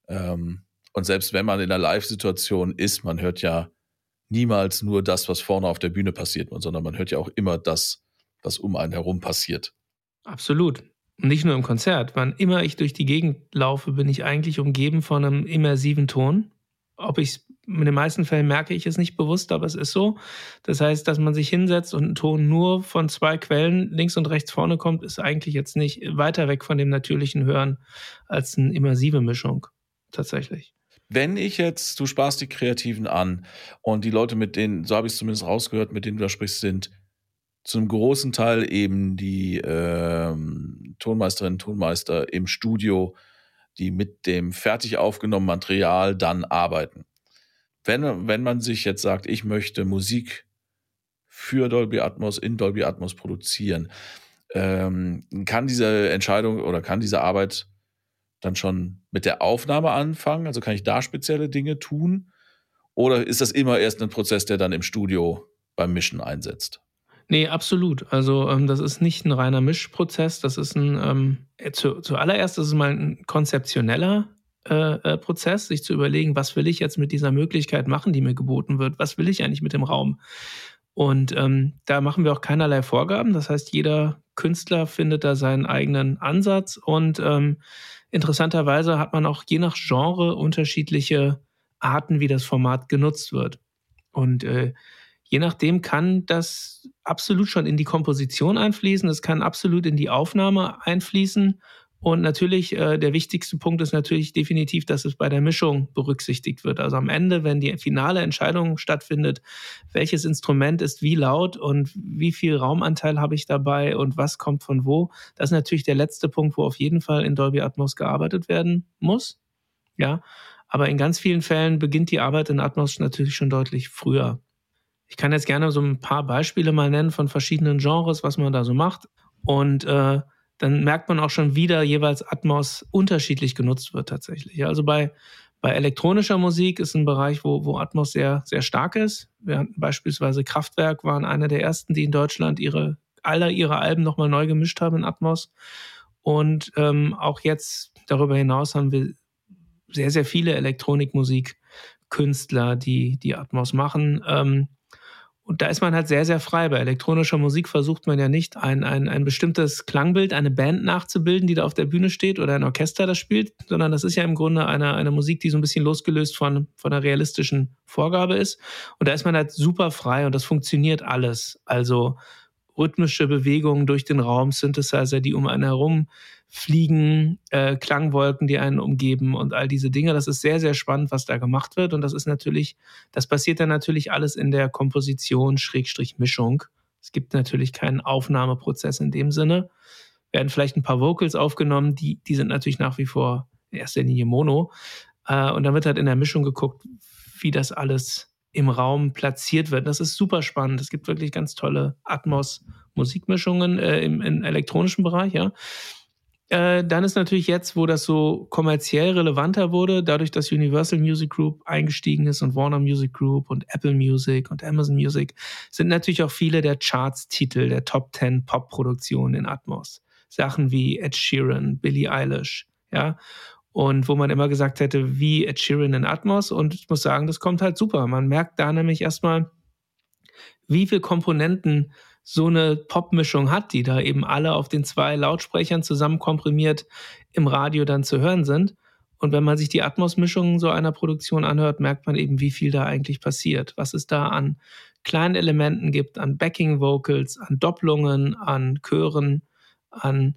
Ähm, und selbst wenn man in einer Live-Situation ist, man hört ja niemals nur das, was vorne auf der Bühne passiert, sondern man hört ja auch immer das, was um einen herum passiert. Absolut. Nicht nur im Konzert. Wann immer ich durch die Gegend laufe, bin ich eigentlich umgeben von einem immersiven Ton. Ob ich es in den meisten Fällen merke ich es nicht bewusst, aber es ist so. Das heißt, dass man sich hinsetzt und ein Ton nur von zwei Quellen links und rechts vorne kommt, ist eigentlich jetzt nicht weiter weg von dem natürlichen Hören als eine immersive Mischung. Tatsächlich. Wenn ich jetzt, du sparst die Kreativen an und die Leute, mit denen, so habe ich es zumindest rausgehört, mit denen du da sprichst, sind zum großen Teil eben die ähm, Tonmeisterinnen und Tonmeister im Studio, die mit dem fertig aufgenommenen Material dann arbeiten wenn, wenn man sich jetzt sagt, ich möchte Musik für Dolby Atmos in Dolby Atmos produzieren. Ähm, kann diese Entscheidung oder kann diese Arbeit dann schon mit der Aufnahme anfangen? Also kann ich da spezielle Dinge tun? Oder ist das immer erst ein Prozess, der dann im Studio beim Mischen einsetzt? Nee, absolut. Also ähm, das ist nicht ein reiner Mischprozess, das ist ein, ähm, äh, zu, zuallererst ist es mal ein konzeptioneller äh, äh, Prozess, sich zu überlegen, was will ich jetzt mit dieser Möglichkeit machen, die mir geboten wird, was will ich eigentlich mit dem Raum. Und ähm, da machen wir auch keinerlei Vorgaben. Das heißt, jeder Künstler findet da seinen eigenen Ansatz und ähm, interessanterweise hat man auch je nach Genre unterschiedliche Arten, wie das Format genutzt wird. Und äh, je nachdem kann das absolut schon in die Komposition einfließen, es kann absolut in die Aufnahme einfließen. Und natürlich, äh, der wichtigste Punkt ist natürlich definitiv, dass es bei der Mischung berücksichtigt wird. Also am Ende, wenn die finale Entscheidung stattfindet, welches Instrument ist wie laut und wie viel Raumanteil habe ich dabei und was kommt von wo, das ist natürlich der letzte Punkt, wo auf jeden Fall in Dolby Atmos gearbeitet werden muss. Ja, aber in ganz vielen Fällen beginnt die Arbeit in Atmos natürlich schon deutlich früher. Ich kann jetzt gerne so ein paar Beispiele mal nennen von verschiedenen Genres, was man da so macht. Und äh, dann merkt man auch schon wieder jeweils Atmos unterschiedlich genutzt wird tatsächlich. Also bei, bei elektronischer Musik ist ein Bereich, wo, wo Atmos sehr, sehr stark ist. Wir hatten beispielsweise Kraftwerk waren einer der ersten, die in Deutschland ihre, alle ihre Alben nochmal neu gemischt haben in Atmos. Und ähm, auch jetzt darüber hinaus haben wir sehr, sehr viele Elektronikmusikkünstler, die, die Atmos machen. Ähm, und da ist man halt sehr, sehr frei. Bei elektronischer Musik versucht man ja nicht, ein, ein, ein bestimmtes Klangbild, eine Band nachzubilden, die da auf der Bühne steht oder ein Orchester das spielt, sondern das ist ja im Grunde eine, eine Musik, die so ein bisschen losgelöst von, von einer realistischen Vorgabe ist. Und da ist man halt super frei und das funktioniert alles. Also rhythmische Bewegungen durch den Raum, Synthesizer, die um einen herum fliegen, äh, Klangwolken, die einen umgeben und all diese Dinge. Das ist sehr, sehr spannend, was da gemacht wird. Und das ist natürlich, das passiert dann natürlich alles in der Komposition, Schrägstrich Mischung. Es gibt natürlich keinen Aufnahmeprozess in dem Sinne. Werden vielleicht ein paar Vocals aufgenommen, die, die sind natürlich nach wie vor in erster Linie Mono. Äh, und dann wird halt in der Mischung geguckt, wie das alles im Raum platziert wird. Das ist super spannend. Es gibt wirklich ganz tolle Atmos-Musikmischungen äh, im, im, elektronischen Bereich, ja. Äh, dann ist natürlich jetzt, wo das so kommerziell relevanter wurde, dadurch, dass Universal Music Group eingestiegen ist und Warner Music Group und Apple Music und Amazon Music, sind natürlich auch viele der Charts-Titel der Top 10 Pop-Produktionen in Atmos. Sachen wie Ed Sheeran, Billie Eilish, ja und wo man immer gesagt hätte, wie Ed Sheeran in Atmos. Und ich muss sagen, das kommt halt super. Man merkt da nämlich erstmal, wie viele Komponenten so eine Popmischung hat, die da eben alle auf den zwei Lautsprechern zusammen komprimiert im Radio dann zu hören sind. Und wenn man sich die Atmos-Mischungen so einer Produktion anhört, merkt man eben, wie viel da eigentlich passiert. Was es da an kleinen Elementen gibt, an Backing-Vocals, an Doppelungen, an Chören, an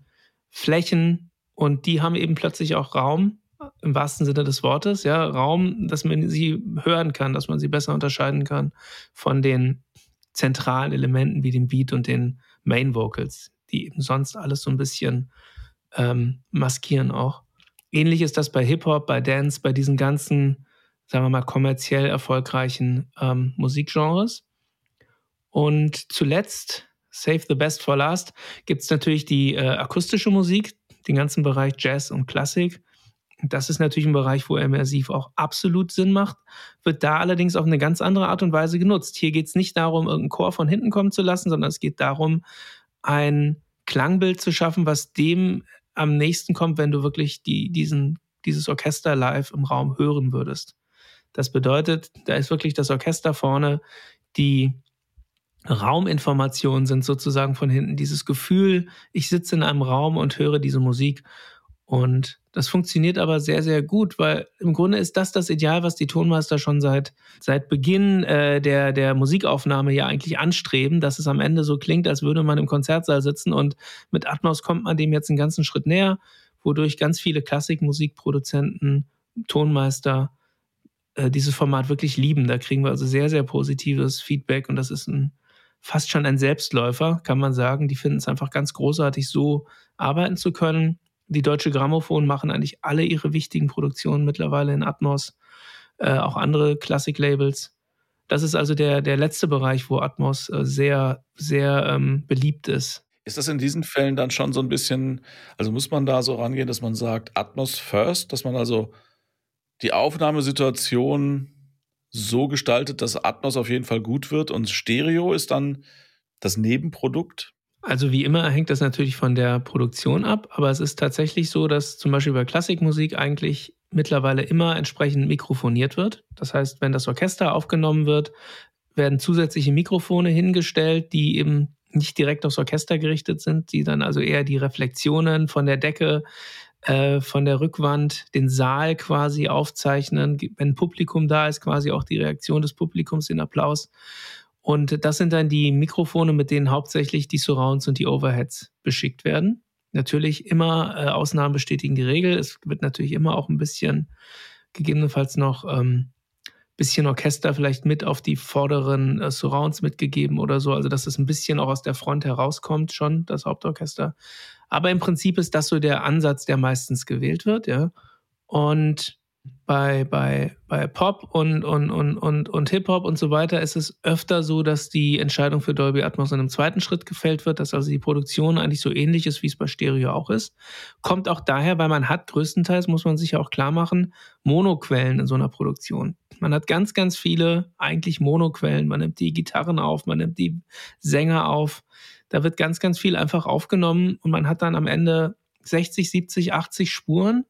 Flächen, und die haben eben plötzlich auch Raum, im wahrsten Sinne des Wortes, ja, Raum, dass man sie hören kann, dass man sie besser unterscheiden kann von den zentralen Elementen wie dem Beat und den Main Vocals, die eben sonst alles so ein bisschen ähm, maskieren auch. Ähnlich ist das bei Hip-Hop, bei Dance, bei diesen ganzen, sagen wir mal, kommerziell erfolgreichen ähm, Musikgenres. Und zuletzt, Save the Best for Last, gibt es natürlich die äh, akustische Musik, den ganzen Bereich Jazz und Klassik. Das ist natürlich ein Bereich, wo Immersiv auch absolut Sinn macht, wird da allerdings auf eine ganz andere Art und Weise genutzt. Hier geht es nicht darum, irgendeinen Chor von hinten kommen zu lassen, sondern es geht darum, ein Klangbild zu schaffen, was dem am nächsten kommt, wenn du wirklich die, diesen, dieses Orchester live im Raum hören würdest. Das bedeutet, da ist wirklich das Orchester vorne, die Rauminformationen sind sozusagen von hinten. Dieses Gefühl, ich sitze in einem Raum und höre diese Musik. Und das funktioniert aber sehr, sehr gut, weil im Grunde ist das das Ideal, was die Tonmeister schon seit, seit Beginn äh, der, der Musikaufnahme ja eigentlich anstreben, dass es am Ende so klingt, als würde man im Konzertsaal sitzen. Und mit Atmos kommt man dem jetzt einen ganzen Schritt näher, wodurch ganz viele Klassikmusikproduzenten, Tonmeister äh, dieses Format wirklich lieben. Da kriegen wir also sehr, sehr positives Feedback und das ist ein fast schon ein Selbstläufer, kann man sagen. Die finden es einfach ganz großartig, so arbeiten zu können. Die Deutsche Grammophon machen eigentlich alle ihre wichtigen Produktionen mittlerweile in Atmos, äh, auch andere Klassik-Labels. Das ist also der, der letzte Bereich, wo Atmos äh, sehr, sehr ähm, beliebt ist. Ist das in diesen Fällen dann schon so ein bisschen, also muss man da so rangehen, dass man sagt, Atmos first, dass man also die Aufnahmesituation so gestaltet, dass Atmos auf jeden Fall gut wird und Stereo ist dann das Nebenprodukt? Also wie immer hängt das natürlich von der Produktion ab, aber es ist tatsächlich so, dass zum Beispiel bei Klassikmusik eigentlich mittlerweile immer entsprechend mikrofoniert wird. Das heißt, wenn das Orchester aufgenommen wird, werden zusätzliche Mikrofone hingestellt, die eben nicht direkt aufs Orchester gerichtet sind, die dann also eher die Reflexionen von der Decke, äh, von der Rückwand, den Saal quasi aufzeichnen, wenn Publikum da ist, quasi auch die Reaktion des Publikums in Applaus. Und das sind dann die Mikrofone, mit denen hauptsächlich die Surrounds und die Overheads beschickt werden. Natürlich immer äh, Ausnahmen bestätigen die Regel. Es wird natürlich immer auch ein bisschen gegebenenfalls noch ähm, bisschen Orchester vielleicht mit auf die vorderen äh, Surrounds mitgegeben oder so. Also, dass es ein bisschen auch aus der Front herauskommt, schon, das Hauptorchester. Aber im Prinzip ist das so der Ansatz, der meistens gewählt wird, ja. Und bei, bei, bei Pop und, und, und, und, und Hip-Hop und so weiter ist es öfter so, dass die Entscheidung für Dolby Atmos in einem zweiten Schritt gefällt wird, dass also die Produktion eigentlich so ähnlich ist, wie es bei Stereo auch ist. Kommt auch daher, weil man hat größtenteils, muss man sich ja auch klar machen, Monoquellen in so einer Produktion. Man hat ganz, ganz viele eigentlich Monoquellen. Man nimmt die Gitarren auf, man nimmt die Sänger auf. Da wird ganz, ganz viel einfach aufgenommen und man hat dann am Ende 60, 70, 80 Spuren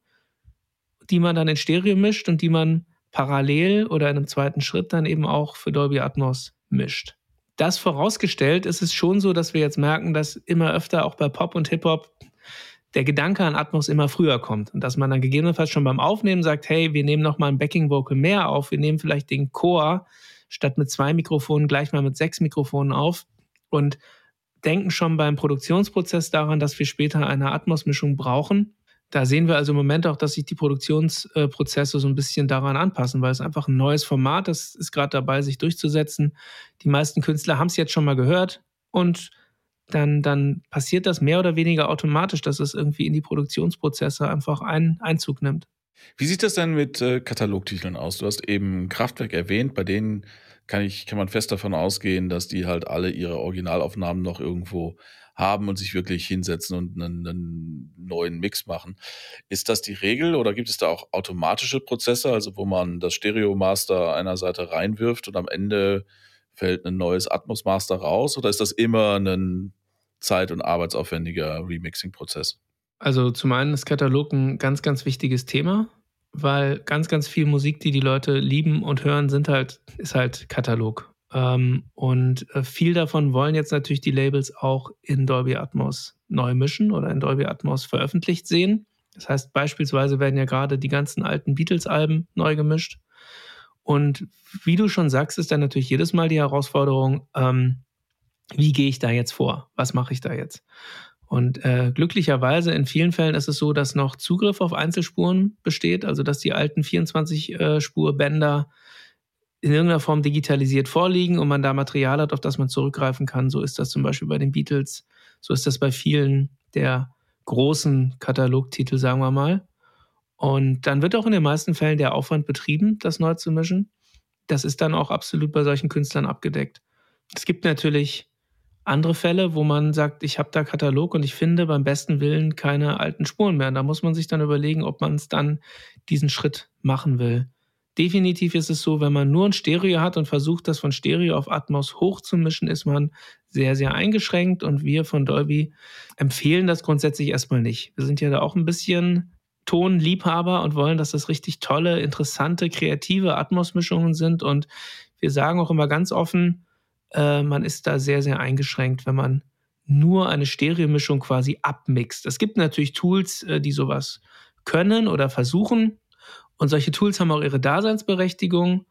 die man dann in Stereo mischt und die man parallel oder in einem zweiten Schritt dann eben auch für Dolby Atmos mischt. Das vorausgestellt ist es schon so, dass wir jetzt merken, dass immer öfter auch bei Pop und Hip-Hop der Gedanke an Atmos immer früher kommt und dass man dann gegebenenfalls schon beim Aufnehmen sagt, hey, wir nehmen noch mal ein Backing Vocal mehr auf, wir nehmen vielleicht den Chor statt mit zwei Mikrofonen gleich mal mit sechs Mikrofonen auf und denken schon beim Produktionsprozess daran, dass wir später eine Atmos-Mischung brauchen da sehen wir also im Moment auch, dass sich die Produktionsprozesse so ein bisschen daran anpassen, weil es einfach ein neues Format ist, ist gerade dabei, sich durchzusetzen. Die meisten Künstler haben es jetzt schon mal gehört und dann, dann passiert das mehr oder weniger automatisch, dass es irgendwie in die Produktionsprozesse einfach einen Einzug nimmt. Wie sieht das denn mit äh, Katalogtiteln aus? Du hast eben Kraftwerk erwähnt, bei denen kann, ich, kann man fest davon ausgehen, dass die halt alle ihre Originalaufnahmen noch irgendwo haben und sich wirklich hinsetzen und einen, einen, neuen Mix machen. Ist das die Regel oder gibt es da auch automatische Prozesse, also wo man das Stereo Master einer Seite reinwirft und am Ende fällt ein neues Atmos Master raus oder ist das immer ein zeit- und arbeitsaufwendiger Remixing-Prozess? Also zum einen ist Katalog ein ganz, ganz wichtiges Thema, weil ganz, ganz viel Musik, die die Leute lieben und hören, sind halt, ist halt Katalog. Ähm, und äh, viel davon wollen jetzt natürlich die Labels auch in Dolby Atmos neu mischen oder in Dolby Atmos veröffentlicht sehen. Das heißt, beispielsweise werden ja gerade die ganzen alten Beatles-Alben neu gemischt. Und wie du schon sagst, ist dann natürlich jedes Mal die Herausforderung, ähm, wie gehe ich da jetzt vor? Was mache ich da jetzt? Und äh, glücklicherweise in vielen Fällen ist es so, dass noch Zugriff auf Einzelspuren besteht, also dass die alten 24-Spur-Bänder äh, in irgendeiner Form digitalisiert vorliegen und man da Material hat, auf das man zurückgreifen kann. So ist das zum Beispiel bei den Beatles, so ist das bei vielen der großen Katalogtitel, sagen wir mal. Und dann wird auch in den meisten Fällen der Aufwand betrieben, das neu zu mischen. Das ist dann auch absolut bei solchen Künstlern abgedeckt. Es gibt natürlich andere Fälle, wo man sagt, ich habe da Katalog und ich finde beim besten Willen keine alten Spuren mehr. Da muss man sich dann überlegen, ob man es dann diesen Schritt machen will. Definitiv ist es so, wenn man nur ein Stereo hat und versucht, das von Stereo auf Atmos hochzumischen, ist man sehr, sehr eingeschränkt und wir von Dolby empfehlen das grundsätzlich erstmal nicht. Wir sind ja da auch ein bisschen Tonliebhaber und wollen, dass das richtig tolle, interessante, kreative Atmos-Mischungen sind und wir sagen auch immer ganz offen, äh, man ist da sehr, sehr eingeschränkt, wenn man nur eine Stereomischung quasi abmixt. Es gibt natürlich Tools, äh, die sowas können oder versuchen. Und solche Tools haben auch ihre Daseinsberechtigung,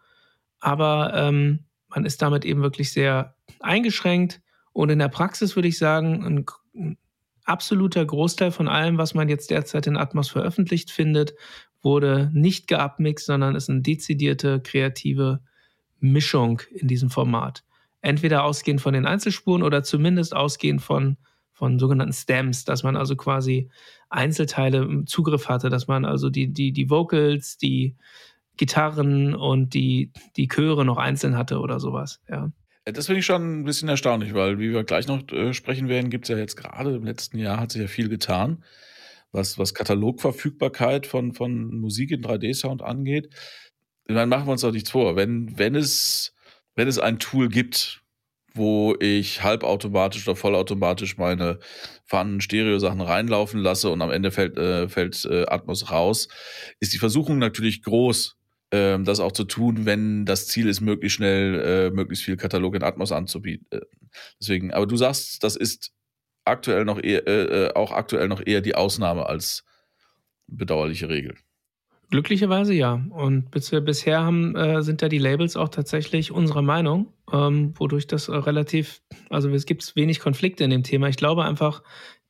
aber ähm, man ist damit eben wirklich sehr eingeschränkt. Und in der Praxis würde ich sagen, ein, absoluter Großteil von allem, was man jetzt derzeit in Atmos veröffentlicht findet, wurde nicht geupmixt, sondern ist eine dezidierte kreative Mischung in diesem Format. Entweder ausgehend von den Einzelspuren oder zumindest ausgehend von von sogenannten Stems, dass man also quasi Einzelteile im Zugriff hatte, dass man also die, die, die Vocals, die Gitarren und die, die Chöre noch einzeln hatte oder sowas, ja. Das finde ich schon ein bisschen erstaunlich, weil, wie wir gleich noch äh, sprechen werden, gibt es ja jetzt gerade im letzten Jahr hat sich ja viel getan, was, was Katalogverfügbarkeit von, von Musik in 3D-Sound angeht. Dann machen wir uns doch nichts vor. Wenn, wenn, es, wenn es ein Tool gibt, wo ich halbautomatisch oder vollautomatisch meine vorhandenen Stereo-Sachen reinlaufen lasse und am Ende fällt, äh, fällt äh, Atmos raus, ist die Versuchung natürlich groß, ähm, das auch zu tun, wenn das Ziel ist, möglichst schnell äh, möglichst viel Katalog in Atmos anzubieten. Äh, deswegen, aber du sagst, das ist aktuell noch eher, äh, äh, auch aktuell noch eher die Ausnahme als bedauerliche Regel. Glücklicherweise ja. Und bis bisher haben, äh, sind da die Labels auch tatsächlich unserer Meinung, ähm, wodurch das relativ, also es gibt wenig Konflikte in dem Thema. Ich glaube einfach,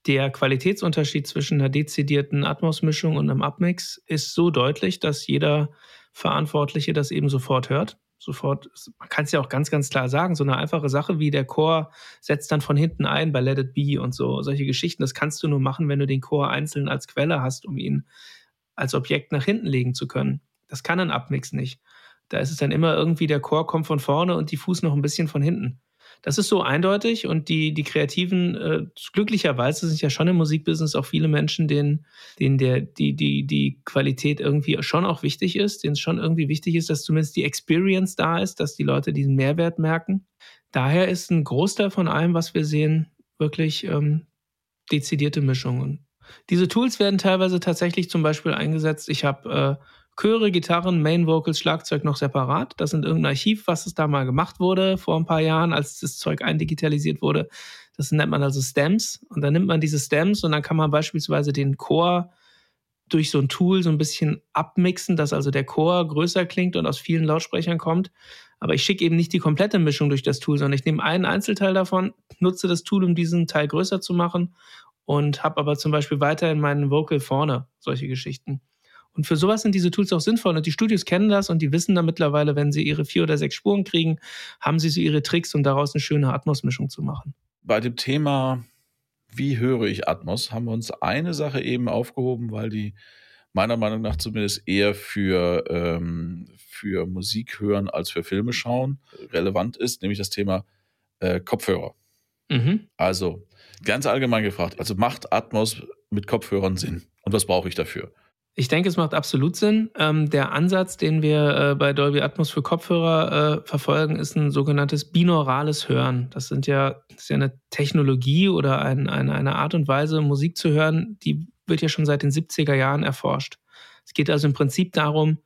der Qualitätsunterschied zwischen einer dezidierten Atmos-Mischung und einem Upmix ist so deutlich, dass jeder Verantwortliche das eben sofort hört. Sofort, man kann es ja auch ganz, ganz klar sagen, so eine einfache Sache wie der Chor setzt dann von hinten ein bei Let It Be und so, solche Geschichten, das kannst du nur machen, wenn du den Chor einzeln als Quelle hast, um ihn als Objekt nach hinten legen zu können. Das kann ein Upmix nicht. Da ist es dann immer irgendwie, der Chor kommt von vorne und die Fuß noch ein bisschen von hinten. Das ist so eindeutig und die, die Kreativen, äh, glücklicherweise sind ja schon im Musikbusiness auch viele Menschen, denen, denen der, die, die, die Qualität irgendwie schon auch wichtig ist, denen es schon irgendwie wichtig ist, dass zumindest die Experience da ist, dass die Leute diesen Mehrwert merken. Daher ist ein Großteil von allem, was wir sehen, wirklich ähm, dezidierte Mischungen. Diese Tools werden teilweise tatsächlich zum Beispiel eingesetzt. Ich habe äh, Chöre, Gitarren, Main Vocals, Schlagzeug noch separat. Das sind irgendein Archiv, was es da mal gemacht wurde vor ein paar Jahren, als das Zeug eindigitalisiert wurde. Das nennt man also Stems. Und dann nimmt man diese Stems und dann kann man beispielsweise den Chor durch so ein Tool so ein bisschen abmixen, dass also der Chor größer klingt und aus vielen Lautsprechern kommt. Aber ich schicke eben nicht die komplette Mischung durch das Tool, sondern ich nehme einen Einzelteil davon, nutze das Tool, um diesen Teil größer zu machen und habe aber zum Beispiel weiterhin meinen Vocal vorne, solche Geschichten. Und für sowas sind diese Tools auch sinnvoll. Und die Studios kennen das und die wissen da mittlerweile, wenn sie ihre vier oder sechs Spuren kriegen, haben sie so ihre Tricks, um daraus eine schöne Atmos-Mischung zu machen. Bei dem Thema, wie höre ich Atmos, haben wir uns eine Sache eben aufgehoben, weil die meiner Meinung nach zumindest eher für, ähm, für Musik hören als für Filme schauen relevant ist, nämlich das Thema äh, Kopfhörer. Mhm. Also ganz allgemein gefragt, also macht Atmos mit Kopfhörern Sinn? Und was brauche ich dafür? Ich denke, es macht absolut Sinn. Ähm, der Ansatz, den wir äh, bei Dolby Atmos für Kopfhörer äh, verfolgen, ist ein sogenanntes binaurales Hören. Das sind ja, das ist ja eine Technologie oder ein, eine, eine Art und Weise, Musik zu hören, die wird ja schon seit den 70er Jahren erforscht. Es geht also im Prinzip darum,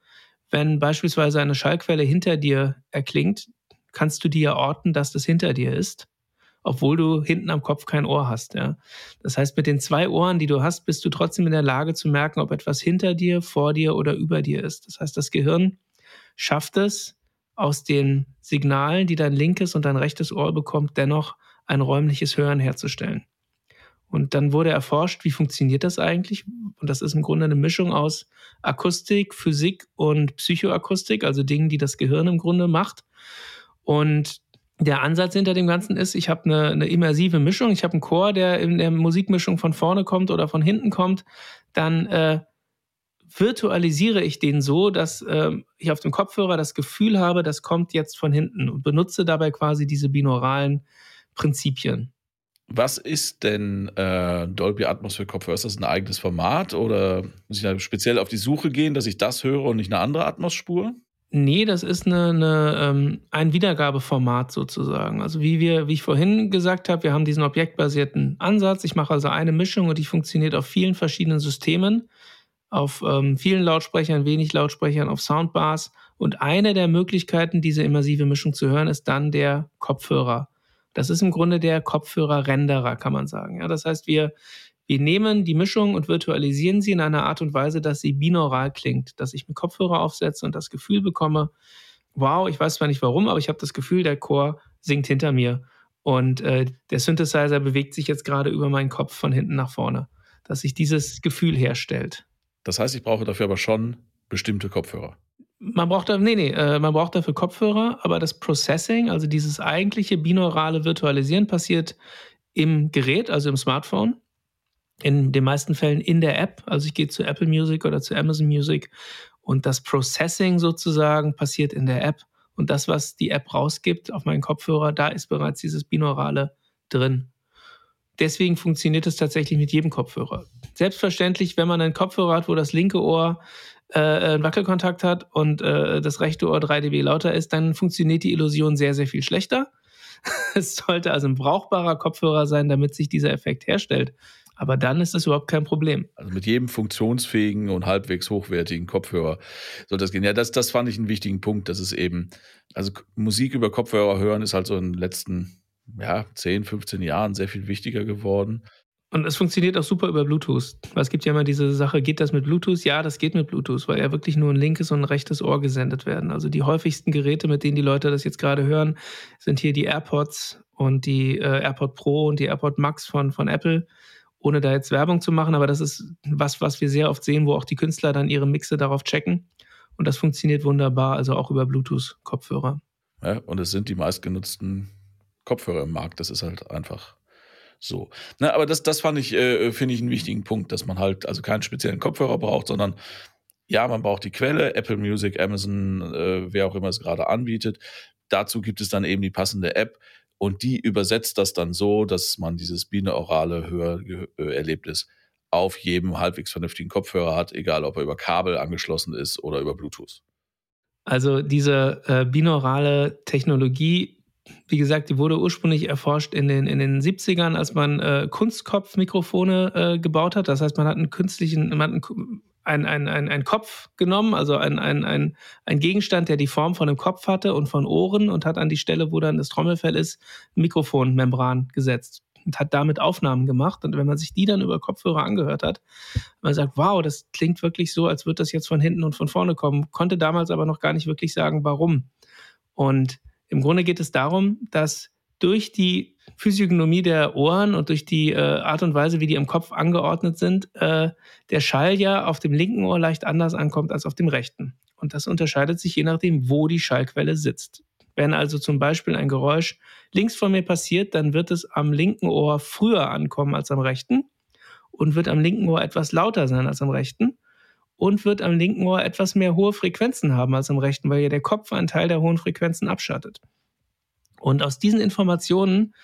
wenn beispielsweise eine Schallquelle hinter dir erklingt, kannst du dir orten, dass das hinter dir ist obwohl du hinten am Kopf kein Ohr hast. Ja. Das heißt, mit den zwei Ohren, die du hast, bist du trotzdem in der Lage zu merken, ob etwas hinter dir, vor dir oder über dir ist. Das heißt, das Gehirn schafft es, aus den Signalen, die dein linkes und dein rechtes Ohr bekommt, dennoch ein räumliches Hören herzustellen. Und dann wurde erforscht, wie funktioniert das eigentlich? Und das ist im Grunde eine Mischung aus Akustik, Physik und Psychoakustik, also Dingen, die das Gehirn im Grunde macht. Und der Ansatz hinter dem Ganzen ist, ich habe eine, eine immersive Mischung, ich habe einen Chor, der in der Musikmischung von vorne kommt oder von hinten kommt, dann äh, virtualisiere ich den so, dass äh, ich auf dem Kopfhörer das Gefühl habe, das kommt jetzt von hinten und benutze dabei quasi diese binauralen Prinzipien. Was ist denn äh, Dolby Atmos für Kopfhörer? Ist das ein eigenes Format oder muss ich da speziell auf die Suche gehen, dass ich das höre und nicht eine andere Atmos-Spur? Nee, das ist eine, eine, ähm, ein Wiedergabeformat sozusagen. Also wie wir, wie ich vorhin gesagt habe, wir haben diesen objektbasierten Ansatz. Ich mache also eine Mischung und die funktioniert auf vielen verschiedenen Systemen, auf ähm, vielen Lautsprechern, wenig Lautsprechern, auf Soundbars. Und eine der Möglichkeiten, diese immersive Mischung zu hören, ist dann der Kopfhörer. Das ist im Grunde der Kopfhörer-Renderer, kann man sagen. Ja, das heißt, wir wir nehmen die Mischung und virtualisieren sie in einer Art und Weise, dass sie binaural klingt, dass ich mir Kopfhörer aufsetze und das Gefühl bekomme, wow, ich weiß zwar nicht warum, aber ich habe das Gefühl, der Chor singt hinter mir und äh, der Synthesizer bewegt sich jetzt gerade über meinen Kopf von hinten nach vorne, dass sich dieses Gefühl herstellt. Das heißt, ich brauche dafür aber schon bestimmte Kopfhörer. Man braucht da, nee, nee, äh, man braucht dafür Kopfhörer, aber das Processing, also dieses eigentliche binaurale Virtualisieren passiert im Gerät, also im Smartphone in den meisten Fällen in der App. Also ich gehe zu Apple Music oder zu Amazon Music Und das Processing sozusagen passiert in der App. Und das, was die App rausgibt auf meinen Kopfhörer, da ist bereits dieses Binaurale drin. Deswegen funktioniert es tatsächlich mit jedem Kopfhörer. Selbstverständlich, wenn man einen Kopfhörer hat, wo das linke Ohr äh, einen Wackelkontakt hat und äh, das rechte Ohr 3 dB lauter ist, dann funktioniert die Illusion sehr, sehr viel schlechter. (laughs) es sollte also ein brauchbarer Kopfhörer sein, damit sich dieser Effekt herstellt. Aber dann ist das überhaupt kein Problem. Also mit jedem funktionsfähigen und halbwegs hochwertigen Kopfhörer soll das gehen. Ja, das, das fand ich einen wichtigen Punkt, dass es eben, also Musik über Kopfhörer hören ist halt so in den letzten ja, 10, 15 Jahren sehr viel wichtiger geworden. Und es funktioniert auch super über Bluetooth. Weil es gibt ja immer diese Sache, geht das mit Bluetooth? Ja, das geht mit Bluetooth, weil ja wirklich nur ein linkes und ein rechtes Ohr gesendet werden. Also die häufigsten Geräte, mit denen die Leute das jetzt gerade hören, sind hier die AirPods und die äh, AirPod Pro und die AirPod Max von, von Apple. Ohne da jetzt Werbung zu machen, aber das ist was, was wir sehr oft sehen, wo auch die Künstler dann ihre Mixe darauf checken. Und das funktioniert wunderbar, also auch über Bluetooth-Kopfhörer. Ja, und es sind die meistgenutzten Kopfhörer im Markt. Das ist halt einfach so. Na, aber das, das fand ich, äh, finde ich einen wichtigen Punkt, dass man halt also keinen speziellen Kopfhörer braucht, sondern ja, man braucht die Quelle, Apple Music, Amazon, äh, wer auch immer es gerade anbietet. Dazu gibt es dann eben die passende App und die übersetzt das dann so, dass man dieses binaurale Hörerlebnis auf jedem halbwegs vernünftigen Kopfhörer hat, egal ob er über Kabel angeschlossen ist oder über Bluetooth. Also diese äh, binaurale Technologie wie gesagt, die wurde ursprünglich erforscht in den, in den 70ern, als man äh, Kunstkopfmikrofone äh, gebaut hat. Das heißt, man hat einen künstlichen, man hat einen, einen, einen, einen Kopf genommen, also ein, ein, ein, ein Gegenstand, der die Form von einem Kopf hatte und von Ohren und hat an die Stelle, wo dann das Trommelfell ist, Mikrofonmembran gesetzt und hat damit Aufnahmen gemacht. Und wenn man sich die dann über Kopfhörer angehört hat, man sagt, wow, das klingt wirklich so, als würde das jetzt von hinten und von vorne kommen, konnte damals aber noch gar nicht wirklich sagen, warum. Und im Grunde geht es darum, dass durch die Physiognomie der Ohren und durch die äh, Art und Weise, wie die im Kopf angeordnet sind, äh, der Schall ja auf dem linken Ohr leicht anders ankommt als auf dem rechten. Und das unterscheidet sich je nachdem, wo die Schallquelle sitzt. Wenn also zum Beispiel ein Geräusch links von mir passiert, dann wird es am linken Ohr früher ankommen als am rechten und wird am linken Ohr etwas lauter sein als am rechten und wird am linken Ohr etwas mehr hohe Frequenzen haben als am rechten, weil ja der Kopf einen Teil der hohen Frequenzen abschattet. Und aus diesen Informationen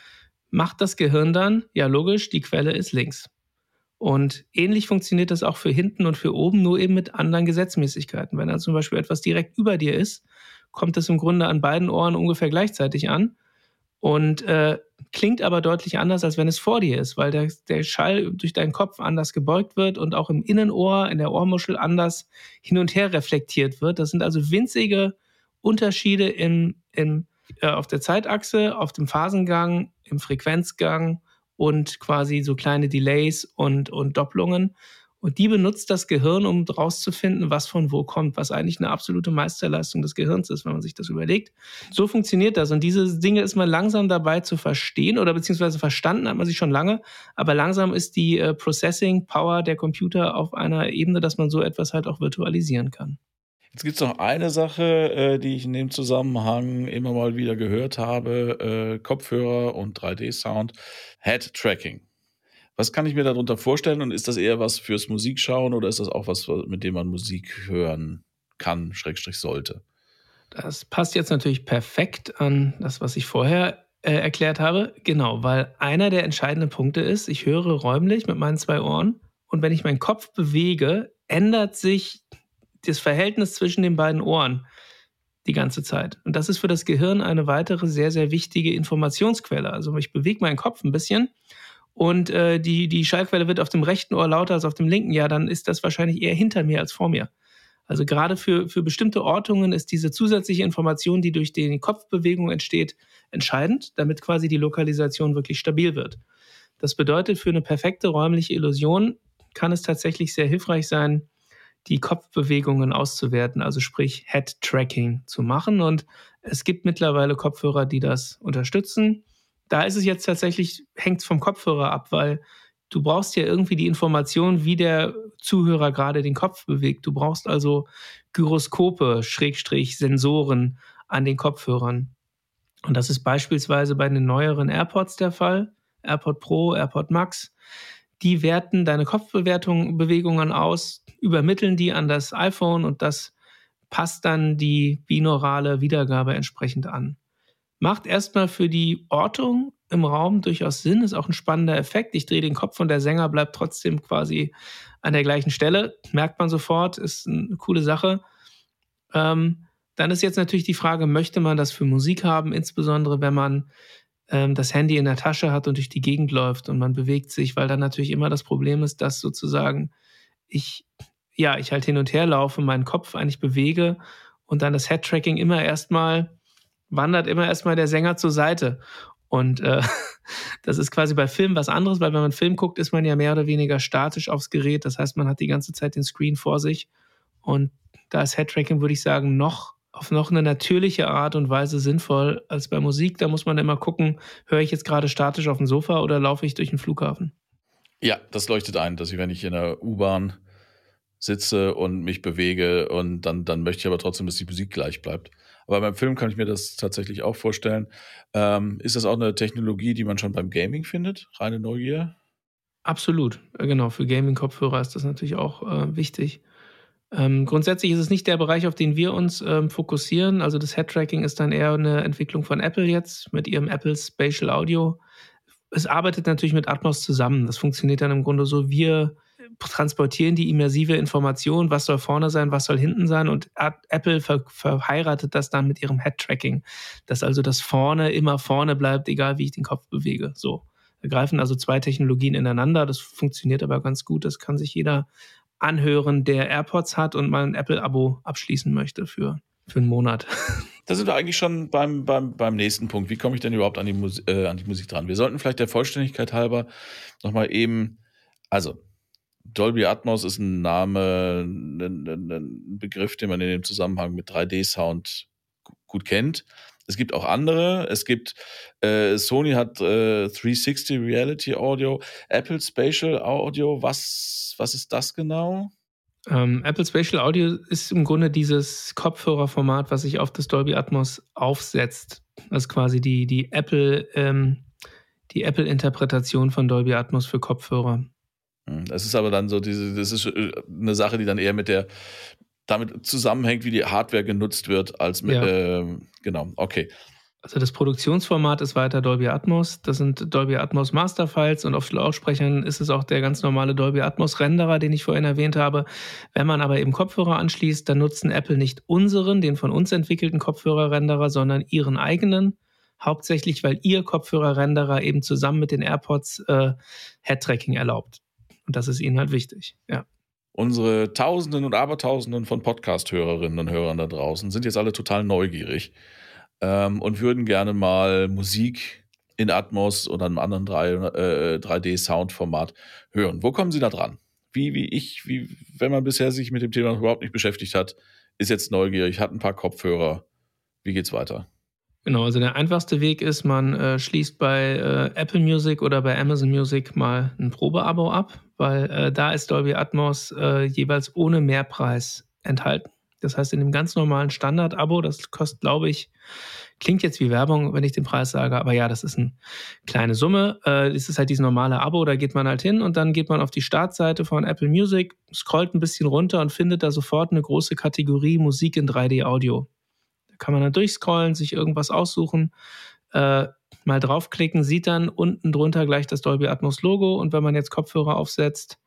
macht das Gehirn dann, ja logisch, die Quelle ist links. Und ähnlich funktioniert das auch für hinten und für oben, nur eben mit anderen Gesetzmäßigkeiten. Wenn da zum Beispiel etwas direkt über dir ist, kommt es im Grunde an beiden Ohren ungefähr gleichzeitig an und äh, klingt aber deutlich anders, als wenn es vor dir ist, weil der, der Schall durch deinen Kopf anders gebeugt wird und auch im Innenohr, in der Ohrmuschel anders hin und her reflektiert wird. Das sind also winzige Unterschiede in, in, äh, auf der Zeitachse, auf dem Phasengang, im Frequenzgang und quasi so kleine Delays und, und Doppelungen. Und die benutzt das Gehirn, um rauszufinden, was von wo kommt, was eigentlich eine absolute Meisterleistung des Gehirns ist, wenn man sich das überlegt. So funktioniert das. Und diese Dinge ist man langsam dabei zu verstehen oder beziehungsweise verstanden hat man sich schon lange. Aber langsam ist die äh, Processing Power der Computer auf einer Ebene, dass man so etwas halt auch virtualisieren kann. Jetzt gibt es noch eine Sache, äh, die ich in dem Zusammenhang immer mal wieder gehört habe: äh, Kopfhörer und 3D-Sound, Head Tracking. Was kann ich mir darunter vorstellen und ist das eher was fürs Musikschauen oder ist das auch was, mit dem man Musik hören kann, Schrägstrich sollte? Das passt jetzt natürlich perfekt an das, was ich vorher äh, erklärt habe. Genau, weil einer der entscheidenden Punkte ist, ich höre räumlich mit meinen zwei Ohren und wenn ich meinen Kopf bewege, ändert sich das Verhältnis zwischen den beiden Ohren die ganze Zeit. Und das ist für das Gehirn eine weitere sehr, sehr wichtige Informationsquelle. Also ich bewege meinen Kopf ein bisschen und äh, die, die Schallquelle wird auf dem rechten Ohr lauter als auf dem linken, ja, dann ist das wahrscheinlich eher hinter mir als vor mir. Also gerade für, für bestimmte Ortungen ist diese zusätzliche Information, die durch die Kopfbewegung entsteht, entscheidend, damit quasi die Lokalisation wirklich stabil wird. Das bedeutet, für eine perfekte räumliche Illusion kann es tatsächlich sehr hilfreich sein, die Kopfbewegungen auszuwerten, also sprich Head-Tracking zu machen. Und es gibt mittlerweile Kopfhörer, die das unterstützen. Da ist es jetzt tatsächlich, hängt es vom Kopfhörer ab, weil du brauchst ja irgendwie die Information, wie der Zuhörer gerade den Kopf bewegt. Du brauchst also Gyroskope, Schrägstrich, Sensoren an den Kopfhörern. Und das ist beispielsweise bei den neueren AirPods der Fall. AirPod Pro, AirPod Max. Die werten deine Kopfbewegungen aus, übermitteln die an das iPhone und das passt dann die binaurale Wiedergabe entsprechend an. Macht erstmal für die Ortung im Raum durchaus Sinn, ist auch ein spannender Effekt. Ich drehe den Kopf und der Sänger bleibt trotzdem quasi an der gleichen Stelle. Merkt man sofort, ist eine coole Sache. Ähm, dann ist jetzt natürlich die Frage, möchte man das für Musik haben, insbesondere wenn man ähm, das Handy in der Tasche hat und durch die Gegend läuft und man bewegt sich, weil dann natürlich immer das Problem ist, dass sozusagen ich, ja, ich halt hin und her laufe, meinen Kopf eigentlich bewege und dann das Head-Tracking immer erstmal wandert immer erstmal der Sänger zur Seite. Und äh, (laughs) das ist quasi bei Filmen was anderes, weil wenn man Film guckt, ist man ja mehr oder weniger statisch aufs Gerät. Das heißt, man hat die ganze Zeit den Screen vor sich. Und da ist Headtracking, würde ich sagen, noch auf noch eine natürliche Art und Weise sinnvoll als bei Musik. Da muss man immer gucken, höre ich jetzt gerade statisch auf dem Sofa oder laufe ich durch den Flughafen? Ja, das leuchtet ein, dass ich, wenn ich in der U-Bahn sitze und mich bewege und dann, dann möchte ich aber trotzdem, dass die Musik gleich bleibt. Aber beim Film kann ich mir das tatsächlich auch vorstellen. Ähm, ist das auch eine Technologie, die man schon beim Gaming findet? Reine Neugier? Absolut, äh, genau. Für Gaming-Kopfhörer ist das natürlich auch äh, wichtig. Ähm, grundsätzlich ist es nicht der Bereich, auf den wir uns ähm, fokussieren. Also das Head-Tracking ist dann eher eine Entwicklung von Apple jetzt mit ihrem Apple Spatial Audio. Es arbeitet natürlich mit Atmos zusammen. Das funktioniert dann im Grunde so, wir transportieren die immersive Information, was soll vorne sein, was soll hinten sein und Apple ver verheiratet das dann mit ihrem Head-Tracking, dass also das vorne immer vorne bleibt, egal wie ich den Kopf bewege. So. Da greifen also zwei Technologien ineinander, das funktioniert aber ganz gut, das kann sich jeder anhören, der AirPods hat und mal ein Apple-Abo abschließen möchte für, für einen Monat. (laughs) Da sind wir eigentlich schon beim, beim, beim nächsten Punkt. Wie komme ich denn überhaupt an die, Mus äh, an die Musik dran? Wir sollten vielleicht der Vollständigkeit halber nochmal eben, also Dolby Atmos ist ein Name, ein, ein, ein Begriff, den man in dem Zusammenhang mit 3D-Sound gut kennt. Es gibt auch andere. Es gibt, äh, Sony hat äh, 360 Reality Audio, Apple Spatial Audio. Was, was ist das genau? Ähm, Apple Spatial Audio ist im Grunde dieses Kopfhörerformat, was sich auf das Dolby Atmos aufsetzt. Das ist quasi die, die Apple, ähm, die Apple-Interpretation von Dolby Atmos für Kopfhörer. Hm, das ist aber dann so diese, das ist äh, eine Sache, die dann eher mit der damit zusammenhängt, wie die Hardware genutzt wird, als mit, ja. äh, genau, okay. Also das Produktionsformat ist weiter Dolby Atmos. Das sind Dolby Atmos Masterfiles und auf Lautsprechern ist es auch der ganz normale Dolby Atmos Renderer, den ich vorhin erwähnt habe. Wenn man aber eben Kopfhörer anschließt, dann nutzen Apple nicht unseren, den von uns entwickelten Kopfhörerrenderer, sondern ihren eigenen. Hauptsächlich, weil ihr Kopfhörerrenderer eben zusammen mit den AirPods äh, Head-Tracking erlaubt. Und das ist ihnen halt wichtig, ja. Unsere Tausenden und Abertausenden von Podcast-Hörerinnen und Hörern da draußen sind jetzt alle total neugierig ähm, und würden gerne mal Musik in Atmos oder einem anderen 3, äh, 3D-Sound-Format hören. Wo kommen Sie da dran? Wie, wie ich, wie, wenn man bisher sich mit dem Thema überhaupt nicht beschäftigt hat, ist jetzt neugierig, hat ein paar Kopfhörer. Wie geht's weiter? Genau, also der einfachste Weg ist, man äh, schließt bei äh, Apple Music oder bei Amazon Music mal ein Probeabo ab, weil äh, da ist Dolby Atmos äh, jeweils ohne Mehrpreis enthalten. Das heißt, in dem ganz normalen Standard-Abo, das kostet, glaube ich, klingt jetzt wie Werbung, wenn ich den Preis sage, aber ja, das ist eine kleine Summe. Äh, das ist halt dieses normale Abo, da geht man halt hin und dann geht man auf die Startseite von Apple Music, scrollt ein bisschen runter und findet da sofort eine große Kategorie Musik in 3D Audio kann man dann durchscrollen, sich irgendwas aussuchen, äh, mal draufklicken, sieht dann unten drunter gleich das Dolby Atmos Logo und wenn man jetzt Kopfhörer aufsetzt,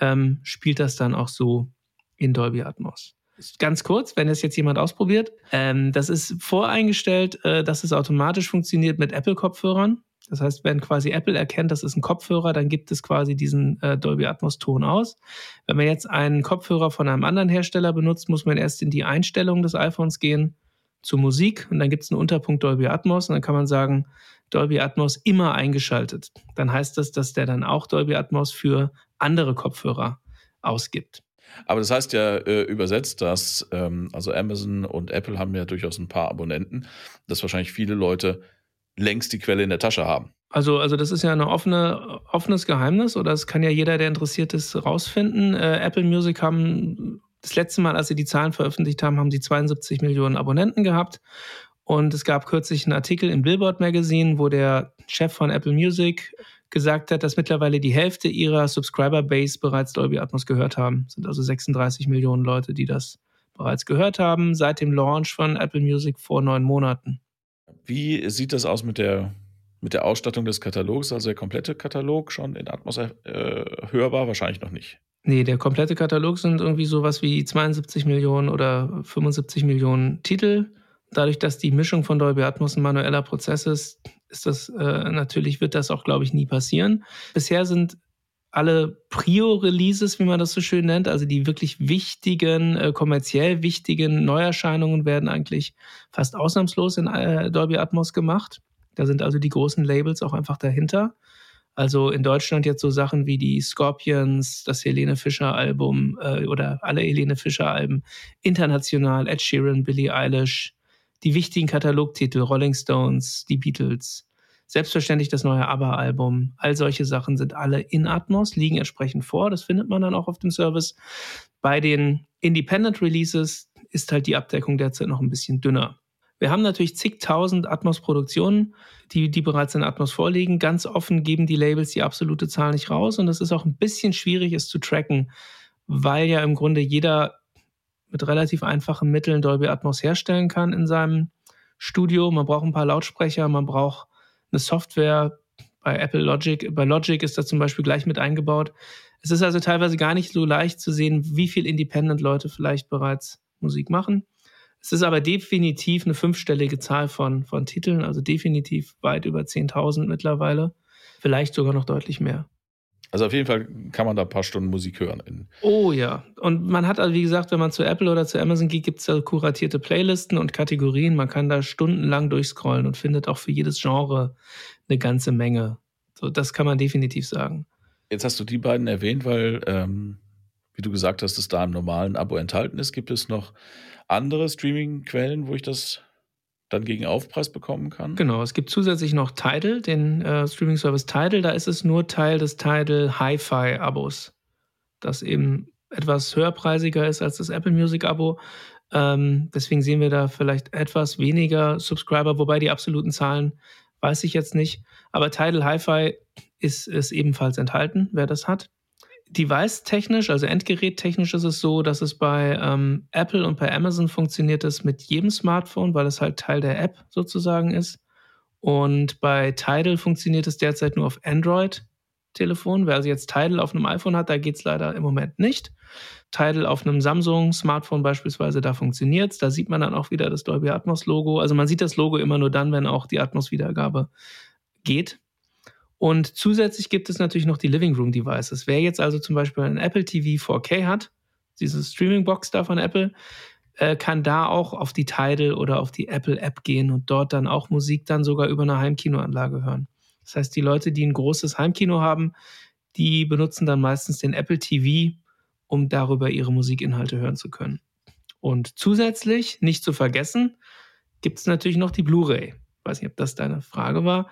ähm, spielt das dann auch so in Dolby Atmos. Ganz kurz, wenn es jetzt jemand ausprobiert, ähm, das ist voreingestellt, äh, dass es automatisch funktioniert mit Apple-Kopfhörern. Das heißt, wenn quasi Apple erkennt, das ist ein Kopfhörer, dann gibt es quasi diesen äh, Dolby Atmos Ton aus. Wenn man jetzt einen Kopfhörer von einem anderen Hersteller benutzt, muss man erst in die Einstellungen des iPhones gehen zu Musik und dann gibt es einen Unterpunkt Dolby Atmos und dann kann man sagen, Dolby Atmos immer eingeschaltet. Dann heißt das, dass der dann auch Dolby Atmos für andere Kopfhörer ausgibt. Aber das heißt ja äh, übersetzt, dass ähm, also Amazon und Apple haben ja durchaus ein paar Abonnenten, dass wahrscheinlich viele Leute längst die Quelle in der Tasche haben. Also, also das ist ja ein offene, offenes Geheimnis oder es kann ja jeder, der interessiert ist, rausfinden. Äh, Apple Music haben das letzte Mal, als sie die Zahlen veröffentlicht haben, haben sie 72 Millionen Abonnenten gehabt. Und es gab kürzlich einen Artikel im Billboard Magazine, wo der Chef von Apple Music gesagt hat, dass mittlerweile die Hälfte ihrer Subscriber-Base bereits Dolby Atmos gehört haben. Das sind also 36 Millionen Leute, die das bereits gehört haben, seit dem Launch von Apple Music vor neun Monaten. Wie sieht das aus mit der, mit der Ausstattung des Katalogs? Also der komplette Katalog schon in Atmos äh, hörbar? Wahrscheinlich noch nicht. Nee, der komplette Katalog sind irgendwie sowas wie 72 Millionen oder 75 Millionen Titel. Dadurch, dass die Mischung von Dolby Atmos ein manueller Prozess ist, ist das äh, natürlich, wird das auch, glaube ich, nie passieren. Bisher sind alle Prio-Releases, wie man das so schön nennt, also die wirklich wichtigen, äh, kommerziell wichtigen Neuerscheinungen werden eigentlich fast ausnahmslos in äh, Dolby Atmos gemacht. Da sind also die großen Labels auch einfach dahinter. Also in Deutschland jetzt so Sachen wie die Scorpions, das Helene Fischer Album äh, oder alle Helene Fischer Alben, international Ed Sheeran, Billie Eilish, die wichtigen Katalogtitel, Rolling Stones, die Beatles, selbstverständlich das neue ABBA-Album. All solche Sachen sind alle in Atmos, liegen entsprechend vor. Das findet man dann auch auf dem Service. Bei den Independent Releases ist halt die Abdeckung derzeit noch ein bisschen dünner. Wir haben natürlich zigtausend Atmos-Produktionen, die, die bereits in Atmos vorliegen. Ganz offen geben die Labels die absolute Zahl nicht raus und es ist auch ein bisschen schwierig, es zu tracken, weil ja im Grunde jeder mit relativ einfachen Mitteln Dolby Atmos herstellen kann in seinem Studio. Man braucht ein paar Lautsprecher, man braucht eine Software. Bei Apple Logic, bei Logic ist das zum Beispiel gleich mit eingebaut. Es ist also teilweise gar nicht so leicht zu sehen, wie viel Independent-Leute vielleicht bereits Musik machen. Es ist aber definitiv eine fünfstellige Zahl von, von Titeln, also definitiv weit über 10.000 mittlerweile. Vielleicht sogar noch deutlich mehr. Also auf jeden Fall kann man da ein paar Stunden Musik hören. oh ja. Und man hat also, wie gesagt, wenn man zu Apple oder zu Amazon geht, gibt es da kuratierte Playlisten und Kategorien. Man kann da stundenlang durchscrollen und findet auch für jedes Genre eine ganze Menge. So, das kann man definitiv sagen. Jetzt hast du die beiden erwähnt, weil, ähm, wie du gesagt hast, es da im normalen Abo enthalten ist. Gibt es noch andere Streaming-Quellen, wo ich das dann gegen Aufpreis bekommen kann? Genau, es gibt zusätzlich noch Tidal, den äh, Streaming-Service Tidal. Da ist es nur Teil des Tidal Hi-Fi-Abos, das eben etwas höherpreisiger ist als das Apple Music-Abo. Ähm, deswegen sehen wir da vielleicht etwas weniger Subscriber, wobei die absoluten Zahlen weiß ich jetzt nicht. Aber Tidal Hi-Fi ist, ist ebenfalls enthalten, wer das hat device-technisch, also endgerättechnisch ist es so, dass es bei ähm, Apple und bei Amazon funktioniert es mit jedem Smartphone, weil es halt Teil der App sozusagen ist. Und bei Tidal funktioniert es derzeit nur auf Android-Telefon. Wer also jetzt Tidal auf einem iPhone hat, da geht es leider im Moment nicht. Tidal auf einem Samsung-Smartphone beispielsweise, da funktioniert es. Da sieht man dann auch wieder das Dolby Atmos-Logo. Also man sieht das Logo immer nur dann, wenn auch die Atmos-Wiedergabe geht. Und zusätzlich gibt es natürlich noch die Living Room Devices. Wer jetzt also zum Beispiel ein Apple TV 4K hat, diese Streaming-Box da von Apple, äh, kann da auch auf die Tidal oder auf die Apple App gehen und dort dann auch Musik dann sogar über eine Heimkinoanlage hören. Das heißt, die Leute, die ein großes Heimkino haben, die benutzen dann meistens den Apple TV, um darüber ihre Musikinhalte hören zu können. Und zusätzlich, nicht zu vergessen, gibt es natürlich noch die Blu-ray. Weiß nicht, ob das deine Frage war.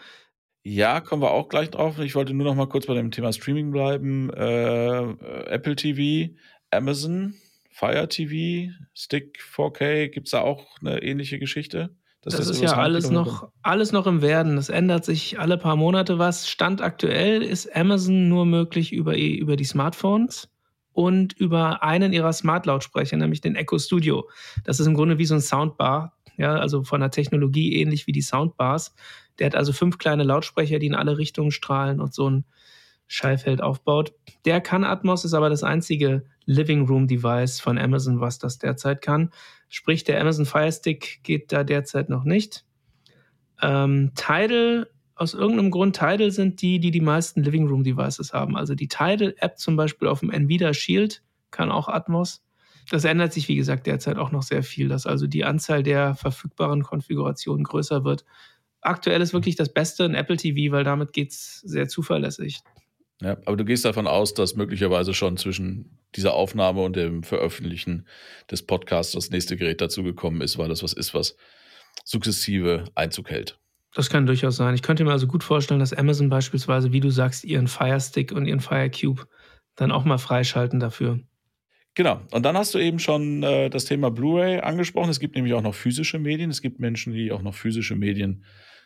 Ja, kommen wir auch gleich drauf. Ich wollte nur noch mal kurz bei dem Thema Streaming bleiben. Äh, Apple TV, Amazon, Fire TV, Stick 4K, gibt es da auch eine ähnliche Geschichte? Das, das ist ja alles noch, alles noch im Werden. Das ändert sich alle paar Monate was. Stand aktuell ist Amazon nur möglich über, über die Smartphones und über einen ihrer Smart-Lautsprecher, nämlich den Echo Studio. Das ist im Grunde wie so ein Soundbar, ja, also von der Technologie ähnlich wie die Soundbars. Der hat also fünf kleine Lautsprecher, die in alle Richtungen strahlen und so ein Schallfeld aufbaut. Der kann Atmos, ist aber das einzige Living Room Device von Amazon, was das derzeit kann. Sprich, der Amazon Fire Stick geht da derzeit noch nicht. Ähm, Tidal, aus irgendeinem Grund, Tidal sind die, die die meisten Living Room Devices haben. Also die Tidal App zum Beispiel auf dem Nvidia Shield kann auch Atmos. Das ändert sich, wie gesagt, derzeit auch noch sehr viel, dass also die Anzahl der verfügbaren Konfigurationen größer wird aktuell ist wirklich das Beste ein Apple TV, weil damit geht es sehr zuverlässig. Ja, aber du gehst davon aus, dass möglicherweise schon zwischen dieser Aufnahme und dem Veröffentlichen des Podcasts das nächste Gerät dazugekommen ist, weil das was ist, was sukzessive Einzug hält. Das kann durchaus sein. Ich könnte mir also gut vorstellen, dass Amazon beispielsweise, wie du sagst, ihren Fire Stick und ihren Fire Cube dann auch mal freischalten dafür. Genau. Und dann hast du eben schon äh, das Thema Blu-ray angesprochen. Es gibt nämlich auch noch physische Medien. Es gibt Menschen, die auch noch physische Medien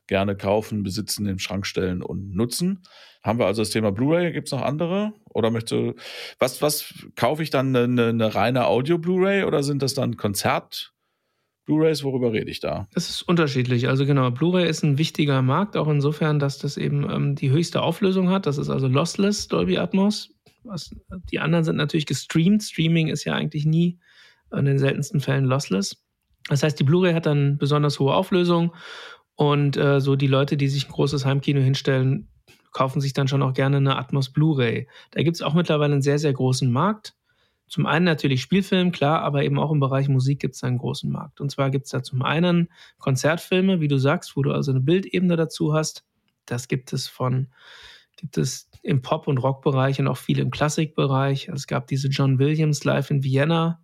gerne kaufen, besitzen, im Schrank stellen und nutzen. Haben wir also das Thema Blu-ray. Gibt es noch andere? Oder möchte, was, was kaufe ich dann eine, eine reine Audio-Blu-ray oder sind das dann Konzert? Blu-rays, worüber rede ich da? Es ist unterschiedlich. Also genau, Blu-ray ist ein wichtiger Markt, auch insofern, dass das eben ähm, die höchste Auflösung hat. Das ist also lossless Dolby Atmos. Was, die anderen sind natürlich gestreamt. Streaming ist ja eigentlich nie in den seltensten Fällen lossless. Das heißt, die Blu-ray hat dann besonders hohe Auflösung und äh, so die Leute, die sich ein großes Heimkino hinstellen, kaufen sich dann schon auch gerne eine Atmos Blu-ray. Da gibt es auch mittlerweile einen sehr, sehr großen Markt. Zum einen natürlich Spielfilm, klar, aber eben auch im Bereich Musik gibt es einen großen Markt. Und zwar gibt es da zum einen Konzertfilme, wie du sagst, wo du also eine Bildebene dazu hast. Das gibt es von, gibt es im Pop- und Rockbereich und auch viel im Klassikbereich. Es gab diese John Williams Live in Vienna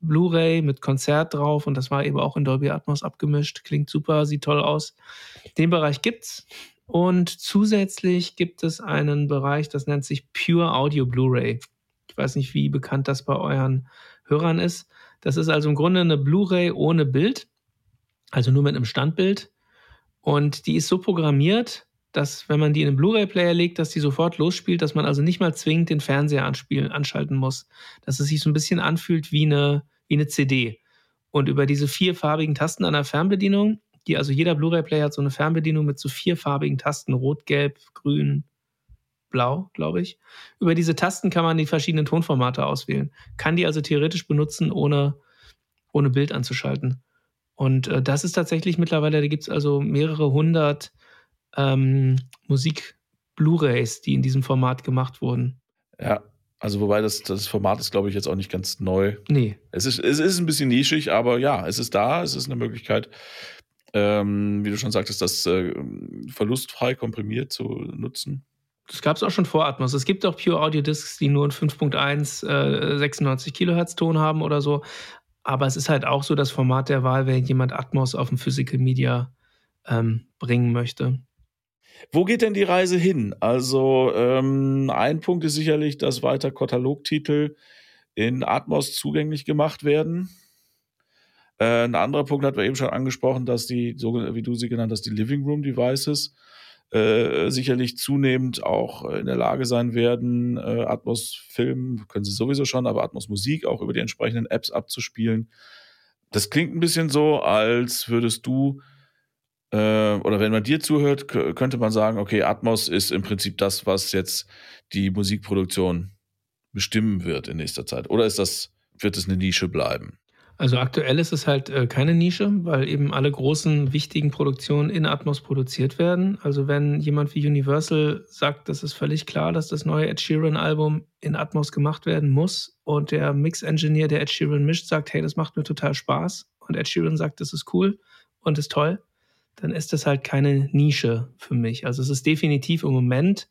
Blu-ray mit Konzert drauf und das war eben auch in Dolby Atmos abgemischt. Klingt super, sieht toll aus. Den Bereich gibt's. Und zusätzlich gibt es einen Bereich, das nennt sich Pure Audio Blu-ray. Weiß nicht, wie bekannt das bei euren Hörern ist. Das ist also im Grunde eine Blu-ray ohne Bild, also nur mit einem Standbild. Und die ist so programmiert, dass wenn man die in einen Blu-ray-Player legt, dass die sofort losspielt, dass man also nicht mal zwingend den Fernseher anspielen, anschalten muss. Dass es sich so ein bisschen anfühlt wie eine, wie eine CD. Und über diese vierfarbigen Tasten an der Fernbedienung, die also jeder Blu-ray-Player hat so eine Fernbedienung mit so vierfarbigen Tasten, rot, gelb, grün, blau, glaube ich. Über diese Tasten kann man die verschiedenen Tonformate auswählen. Kann die also theoretisch benutzen, ohne, ohne Bild anzuschalten. Und äh, das ist tatsächlich mittlerweile, da gibt es also mehrere hundert ähm, Musik-Blu-rays, die in diesem Format gemacht wurden. Ja, also wobei das, das Format ist, glaube ich, jetzt auch nicht ganz neu. Nee. Es ist, es ist ein bisschen nischig, aber ja, es ist da, es ist eine Möglichkeit, ähm, wie du schon sagtest, das äh, verlustfrei komprimiert zu nutzen. Das gab es auch schon vor Atmos. Es gibt auch Pure Audio Discs, die nur einen 5.1 äh, 96 Kilohertz Ton haben oder so. Aber es ist halt auch so das Format der Wahl, wenn jemand Atmos auf dem Physical Media ähm, bringen möchte. Wo geht denn die Reise hin? Also ähm, ein Punkt ist sicherlich, dass weiter Katalogtitel in Atmos zugänglich gemacht werden. Äh, ein anderer Punkt hat wir eben schon angesprochen, dass die, so wie du sie genannt hast, die Living Room Devices äh, sicherlich zunehmend auch in der Lage sein werden, äh, Atmos Film können sie sowieso schon, aber Atmos Musik auch über die entsprechenden Apps abzuspielen. Das klingt ein bisschen so, als würdest du äh, oder wenn man dir zuhört, könnte man sagen, okay, Atmos ist im Prinzip das, was jetzt die Musikproduktion bestimmen wird in nächster Zeit. Oder ist das, wird es eine Nische bleiben? Also aktuell ist es halt äh, keine Nische, weil eben alle großen, wichtigen Produktionen in Atmos produziert werden. Also wenn jemand wie Universal sagt, das ist völlig klar, dass das neue Ed Sheeran-Album in Atmos gemacht werden muss und der Mix-Engineer, der Ed Sheeran mischt, sagt, hey, das macht mir total Spaß und Ed Sheeran sagt, das ist cool und ist toll, dann ist das halt keine Nische für mich. Also es ist definitiv im Moment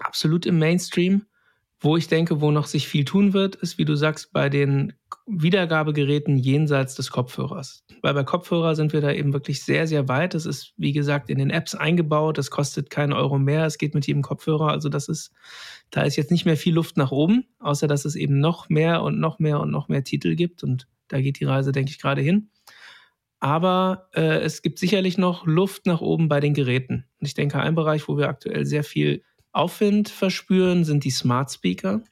absolut im Mainstream. Wo ich denke, wo noch sich viel tun wird, ist, wie du sagst, bei den Wiedergabegeräten jenseits des Kopfhörers. Weil bei Kopfhörer sind wir da eben wirklich sehr, sehr weit. Es ist, wie gesagt, in den Apps eingebaut. Das kostet keinen Euro mehr. Es geht mit jedem Kopfhörer. Also das ist, da ist jetzt nicht mehr viel Luft nach oben, außer dass es eben noch mehr und noch mehr und noch mehr Titel gibt. Und da geht die Reise, denke ich, gerade hin. Aber äh, es gibt sicherlich noch Luft nach oben bei den Geräten. Und ich denke, ein Bereich, wo wir aktuell sehr viel Aufwind verspüren, sind die Smart Speaker.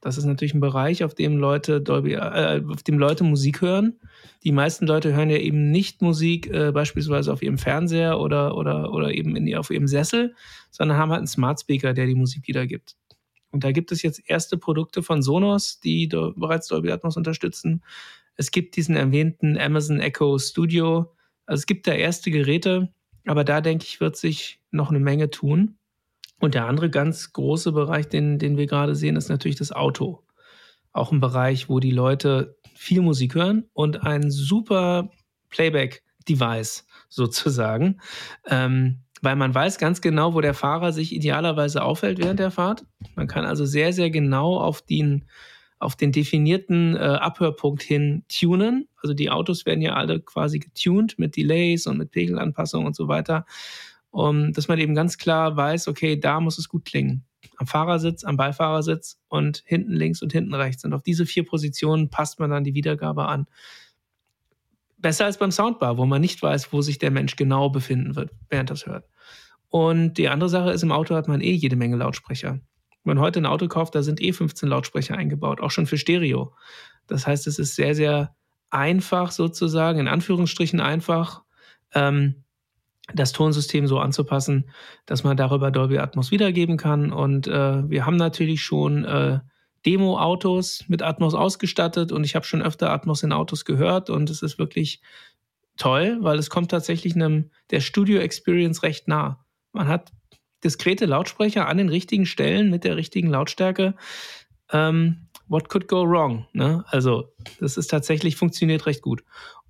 Das ist natürlich ein Bereich, auf dem Leute Dolby, äh, auf dem Leute Musik hören. Die meisten Leute hören ja eben nicht Musik äh, beispielsweise auf ihrem Fernseher oder, oder, oder eben in, auf ihrem Sessel, sondern haben halt einen Smart Speaker, der die Musik wiedergibt. Und da gibt es jetzt erste Produkte von Sonos, die bereits Dolby Atmos unterstützen. Es gibt diesen erwähnten Amazon Echo Studio. Also es gibt da erste Geräte, aber da denke ich, wird sich noch eine Menge tun. Und der andere ganz große Bereich, den, den wir gerade sehen, ist natürlich das Auto. Auch ein Bereich, wo die Leute viel Musik hören und ein super Playback-Device sozusagen. Ähm, weil man weiß ganz genau, wo der Fahrer sich idealerweise aufhält während der Fahrt. Man kann also sehr, sehr genau auf den auf den definierten äh, Abhörpunkt hin tunen. Also die Autos werden ja alle quasi getuned mit Delays und mit Pegelanpassungen und so weiter, um, dass man eben ganz klar weiß, okay, da muss es gut klingen. Am Fahrersitz, am Beifahrersitz und hinten links und hinten rechts. Und auf diese vier Positionen passt man dann die Wiedergabe an. Besser als beim Soundbar, wo man nicht weiß, wo sich der Mensch genau befinden wird, während das hört. Und die andere Sache ist, im Auto hat man eh jede Menge Lautsprecher. Wenn man heute ein Auto kauft, da sind eh 15 Lautsprecher eingebaut, auch schon für Stereo. Das heißt, es ist sehr, sehr einfach sozusagen, in Anführungsstrichen einfach, ähm, das Tonsystem so anzupassen, dass man darüber Dolby Atmos wiedergeben kann. Und äh, wir haben natürlich schon äh, Demo-Autos mit Atmos ausgestattet und ich habe schon öfter Atmos in Autos gehört und es ist wirklich toll, weil es kommt tatsächlich einem der Studio Experience recht nah. Man hat diskrete Lautsprecher an den richtigen Stellen mit der richtigen Lautstärke. Ähm, what could go wrong? Ne? Also, das ist tatsächlich funktioniert recht gut.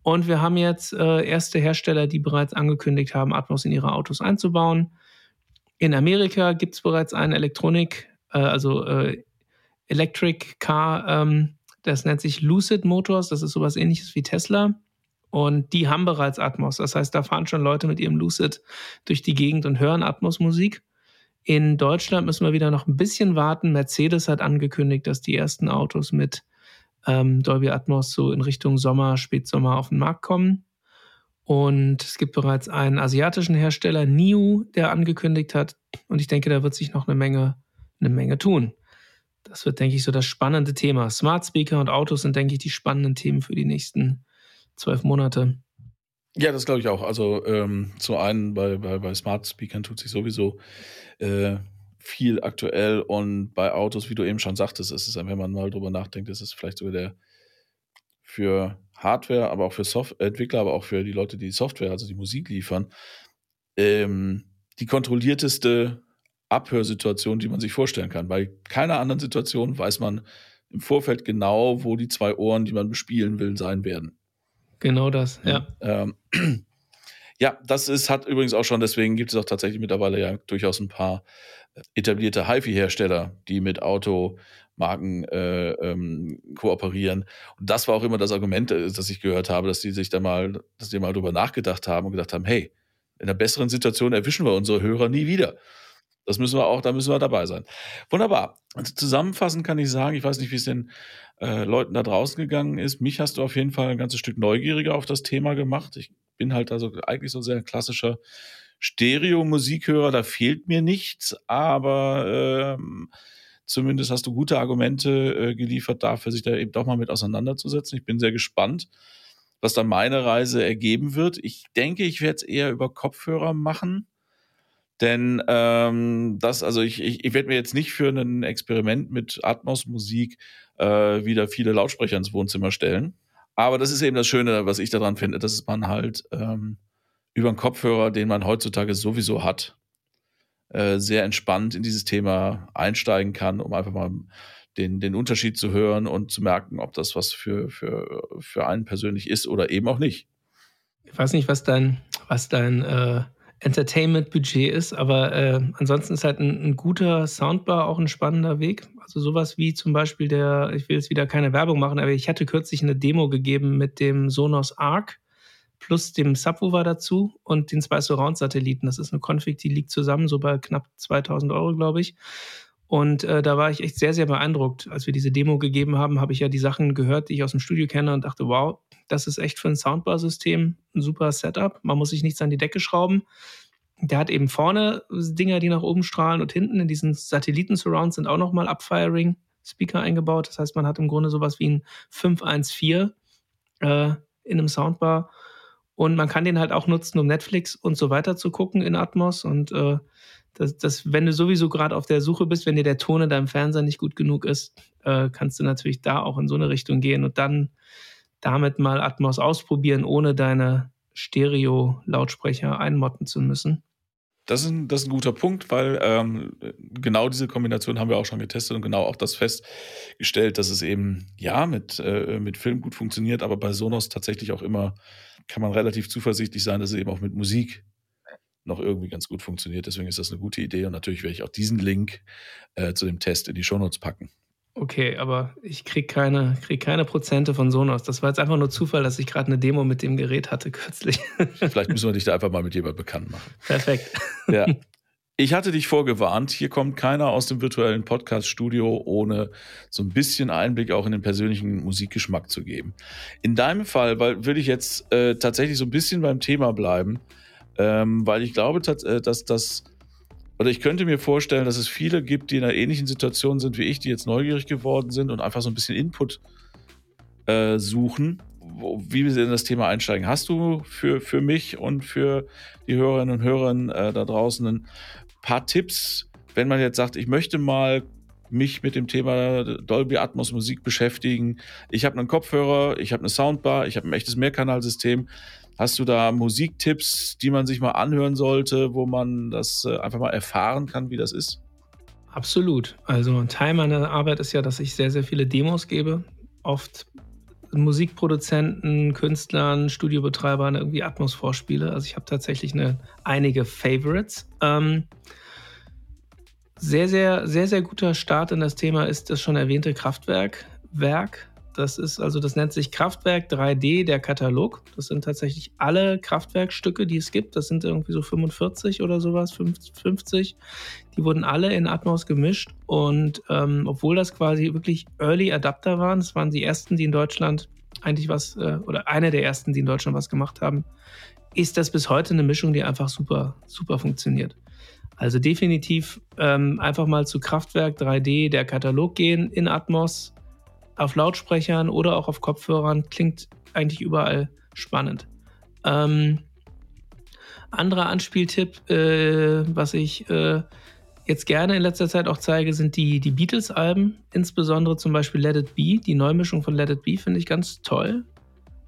Und wir haben jetzt äh, erste Hersteller, die bereits angekündigt haben, Atmos in ihre Autos einzubauen. In Amerika gibt es bereits einen Elektronik, äh, also äh, Electric Car, ähm, das nennt sich Lucid Motors, das ist sowas ähnliches wie Tesla. Und die haben bereits Atmos. Das heißt, da fahren schon Leute mit ihrem Lucid durch die Gegend und hören Atmos-Musik. In Deutschland müssen wir wieder noch ein bisschen warten. Mercedes hat angekündigt, dass die ersten Autos mit ähm, Dolby Atmos so in Richtung Sommer, Spätsommer auf den Markt kommen. Und es gibt bereits einen asiatischen Hersteller, NIU, der angekündigt hat. Und ich denke, da wird sich noch eine Menge, eine Menge tun. Das wird, denke ich, so das spannende Thema. Smart Speaker und Autos sind, denke ich, die spannenden Themen für die nächsten zwölf Monate. Ja, das glaube ich auch. Also ähm, zu einen bei, bei, bei Smart Speakern tut sich sowieso äh, viel aktuell und bei Autos, wie du eben schon sagtest, ist es, wenn man mal drüber nachdenkt, ist es vielleicht sogar der für Hardware, aber auch für Soft Entwickler, aber auch für die Leute, die Software, also die Musik liefern, ähm, die kontrollierteste Abhörsituation, die man sich vorstellen kann. Bei keiner anderen Situation weiß man im Vorfeld genau, wo die zwei Ohren, die man bespielen will, sein werden. Genau das, ja. Ähm, (clears throat) ja, das ist, hat übrigens auch schon, deswegen gibt es auch tatsächlich mittlerweile ja durchaus ein paar etablierte HiFi-Hersteller, die mit Automarken äh, ähm, kooperieren. Und das war auch immer das Argument, äh, das ich gehört habe, dass die sich da mal, dass die mal drüber nachgedacht haben und gedacht haben, hey, in einer besseren Situation erwischen wir unsere Hörer nie wieder. Das müssen wir auch, da müssen wir dabei sein. Wunderbar. Also zusammenfassend kann ich sagen, ich weiß nicht, wie es den äh, Leuten da draußen gegangen ist. Mich hast du auf jeden Fall ein ganzes Stück neugieriger auf das Thema gemacht. Ich bin halt also eigentlich so sehr klassischer Stereo-Musikhörer, da fehlt mir nichts, aber ähm, zumindest hast du gute Argumente äh, geliefert dafür, sich da eben doch mal mit auseinanderzusetzen. Ich bin sehr gespannt, was dann meine Reise ergeben wird. Ich denke, ich werde es eher über Kopfhörer machen. Denn ähm, das, also ich, ich, ich werde mir jetzt nicht für ein Experiment mit Atmos-Musik äh, wieder viele Lautsprecher ins Wohnzimmer stellen. Aber das ist eben das Schöne, was ich daran finde, dass man halt ähm, über einen Kopfhörer, den man heutzutage sowieso hat, äh, sehr entspannt in dieses Thema einsteigen kann, um einfach mal den, den Unterschied zu hören und zu merken, ob das was für, für, für einen persönlich ist oder eben auch nicht. Ich weiß nicht, was dein, was dein äh, Entertainment-Budget ist, aber äh, ansonsten ist halt ein, ein, guter Soundbar auch ein spannender Weg. Also sowas wie zum Beispiel der, ich will jetzt wieder keine Werbung machen, aber ich hatte kürzlich eine Demo gegeben mit dem Sonos Arc plus dem Subwoofer dazu und den zwei Surround-Satelliten. Das ist eine Config, die liegt zusammen so bei knapp 2000 Euro, glaube ich. Und äh, da war ich echt sehr, sehr beeindruckt. Als wir diese Demo gegeben haben, habe ich ja die Sachen gehört, die ich aus dem Studio kenne und dachte, wow, das ist echt für ein Soundbar-System ein super Setup. Man muss sich nichts an die Decke schrauben. Der hat eben vorne Dinger, die nach oben strahlen und hinten in diesen Satelliten-Surrounds sind auch nochmal Upfiring-Speaker eingebaut. Das heißt, man hat im Grunde sowas wie ein 514 äh, in einem Soundbar und man kann den halt auch nutzen, um Netflix und so weiter zu gucken in Atmos. Und äh, das, das, wenn du sowieso gerade auf der Suche bist, wenn dir der Ton in deinem Fernseher nicht gut genug ist, äh, kannst du natürlich da auch in so eine Richtung gehen und dann damit mal Atmos ausprobieren, ohne deine Stereo-Lautsprecher einmotten zu müssen. Das ist, ein, das ist ein guter Punkt, weil ähm, genau diese Kombination haben wir auch schon getestet und genau auch das festgestellt, dass es eben ja mit, äh, mit Film gut funktioniert, aber bei Sonos tatsächlich auch immer kann man relativ zuversichtlich sein, dass es eben auch mit Musik noch irgendwie ganz gut funktioniert. Deswegen ist das eine gute Idee und natürlich werde ich auch diesen Link äh, zu dem Test in die Shownotes packen. Okay, aber ich kriege keine, krieg keine Prozente von Sonos. Das war jetzt einfach nur Zufall, dass ich gerade eine Demo mit dem Gerät hatte kürzlich. Vielleicht (laughs) müssen wir dich da einfach mal mit jemandem bekannt machen. Perfekt. Ja. Ich hatte dich vorgewarnt, hier kommt keiner aus dem virtuellen Podcast-Studio, ohne so ein bisschen Einblick auch in den persönlichen Musikgeschmack zu geben. In deinem Fall, würde ich jetzt äh, tatsächlich so ein bisschen beim Thema bleiben, ähm, weil ich glaube, äh, dass das, oder ich könnte mir vorstellen, dass es viele gibt, die in einer ähnlichen Situation sind wie ich, die jetzt neugierig geworden sind und einfach so ein bisschen Input äh, suchen wie wir in das Thema einsteigen. Hast du für, für mich und für die Hörerinnen und Hörer äh, da draußen ein paar Tipps, wenn man jetzt sagt, ich möchte mal mich mit dem Thema Dolby Atmos Musik beschäftigen. Ich habe einen Kopfhörer, ich habe eine Soundbar, ich habe ein echtes Mehrkanalsystem. Hast du da Musiktipps, die man sich mal anhören sollte, wo man das äh, einfach mal erfahren kann, wie das ist? Absolut. Also ein Teil meiner Arbeit ist ja, dass ich sehr, sehr viele Demos gebe. Oft Musikproduzenten, Künstlern, Studiobetreibern irgendwie Atmos vorspiele. Also ich habe tatsächlich eine, einige Favorites. Ähm, sehr, sehr, sehr, sehr guter Start in das Thema ist das schon erwähnte Kraftwerk. Werk. Das ist also, das nennt sich Kraftwerk 3D, der Katalog. Das sind tatsächlich alle Kraftwerkstücke, die es gibt. Das sind irgendwie so 45 oder sowas, 50. Die wurden alle in Atmos gemischt. Und ähm, obwohl das quasi wirklich Early Adapter waren, das waren die ersten, die in Deutschland eigentlich was, äh, oder einer der ersten, die in Deutschland was gemacht haben, ist das bis heute eine Mischung, die einfach super, super funktioniert. Also definitiv ähm, einfach mal zu Kraftwerk 3D, der Katalog gehen in Atmos, auf Lautsprechern oder auch auf Kopfhörern. Klingt eigentlich überall spannend. Ähm, anderer Anspieltipp, äh, was ich äh, jetzt gerne in letzter Zeit auch zeige, sind die, die Beatles-Alben. Insbesondere zum Beispiel Let It Be. Die Neumischung von Let It Be finde ich ganz toll.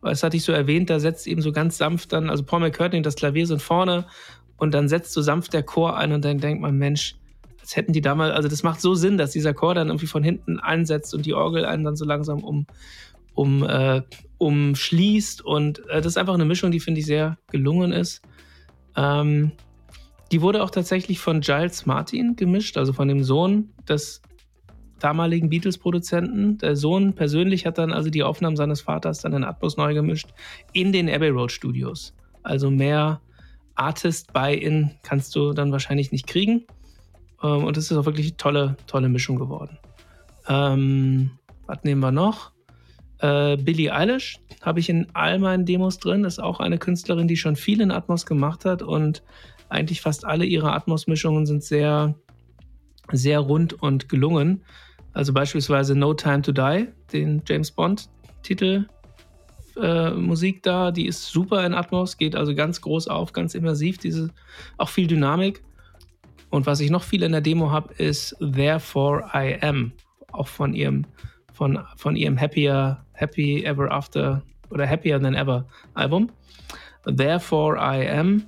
Das hatte ich so erwähnt, da setzt eben so ganz sanft dann, also Paul McCartney, das Klavier sind vorne und dann setzt so sanft der Chor ein und dann denkt man, Mensch, als hätten die damals, also das macht so Sinn, dass dieser Chor dann irgendwie von hinten einsetzt und die Orgel einen dann so langsam um, um, äh, umschließt. Und äh, das ist einfach eine Mischung, die finde ich sehr gelungen ist. Ähm, die wurde auch tatsächlich von Giles Martin gemischt, also von dem Sohn des damaligen Beatles-Produzenten. Der Sohn persönlich hat dann also die Aufnahmen seines Vaters dann in Atmos neu gemischt in den Abbey Road Studios. Also mehr Artist Buy-in kannst du dann wahrscheinlich nicht kriegen. Ähm, und es ist auch wirklich eine tolle, tolle Mischung geworden. Ähm, was nehmen wir noch? Äh, Billie Eilish habe ich in all meinen Demos drin. Ist auch eine Künstlerin, die schon viel in Atmos gemacht hat und eigentlich fast alle ihre Atmos-Mischungen sind sehr, sehr rund und gelungen. Also beispielsweise No Time to Die, den James Bond-Titel äh, Musik da, die ist super in Atmos, geht also ganz groß auf, ganz immersiv, diese auch viel Dynamik. Und was ich noch viel in der Demo habe, ist Therefore I Am. Auch von ihrem, von, von ihrem Happier, Happy Ever After oder Happier Than Ever Album. Therefore I Am.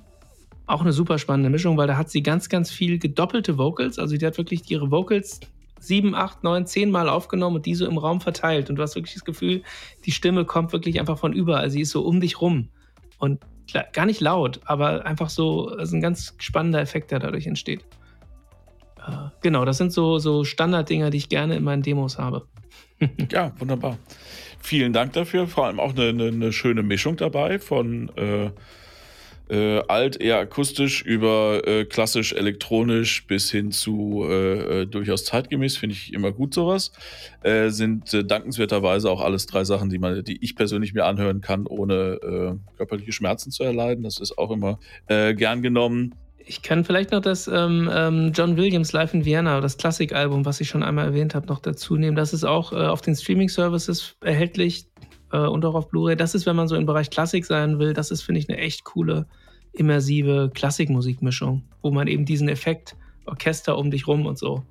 Auch eine super spannende Mischung, weil da hat sie ganz, ganz viel gedoppelte Vocals. Also die hat wirklich ihre Vocals sieben, acht, neun, zehn Mal aufgenommen und die so im Raum verteilt. Und du hast wirklich das Gefühl, die Stimme kommt wirklich einfach von überall. Sie ist so um dich rum. Und gar nicht laut, aber einfach so, ist ein ganz spannender Effekt, der dadurch entsteht. Äh, genau, das sind so, so Standarddinger, die ich gerne in meinen Demos habe. (laughs) ja, wunderbar. Vielen Dank dafür. Vor allem auch eine, eine, eine schöne Mischung dabei von äh, äh, alt, eher akustisch über äh, klassisch elektronisch bis hin zu äh, äh durchaus zeitgemäß, finde ich immer gut sowas. Äh, sind äh, dankenswerterweise auch alles drei Sachen, die man, die ich persönlich mir anhören kann, ohne körperliche Schmerzen zu erleiden. Das ist auch immer gern genommen. Ich kann vielleicht noch das ähm, ähm, John Williams Live in Vienna, das Klassikalbum, was ich schon einmal erwähnt habe, noch dazu nehmen. Das ist auch auf den Streaming-Services erhältlich und auch auf Blu-ray. Das ist, wenn man so im Bereich Klassik sein will, das ist, finde ich, eine echt coole immersive Klassikmusikmischung, wo man eben diesen Effekt Orchester um dich rum und so.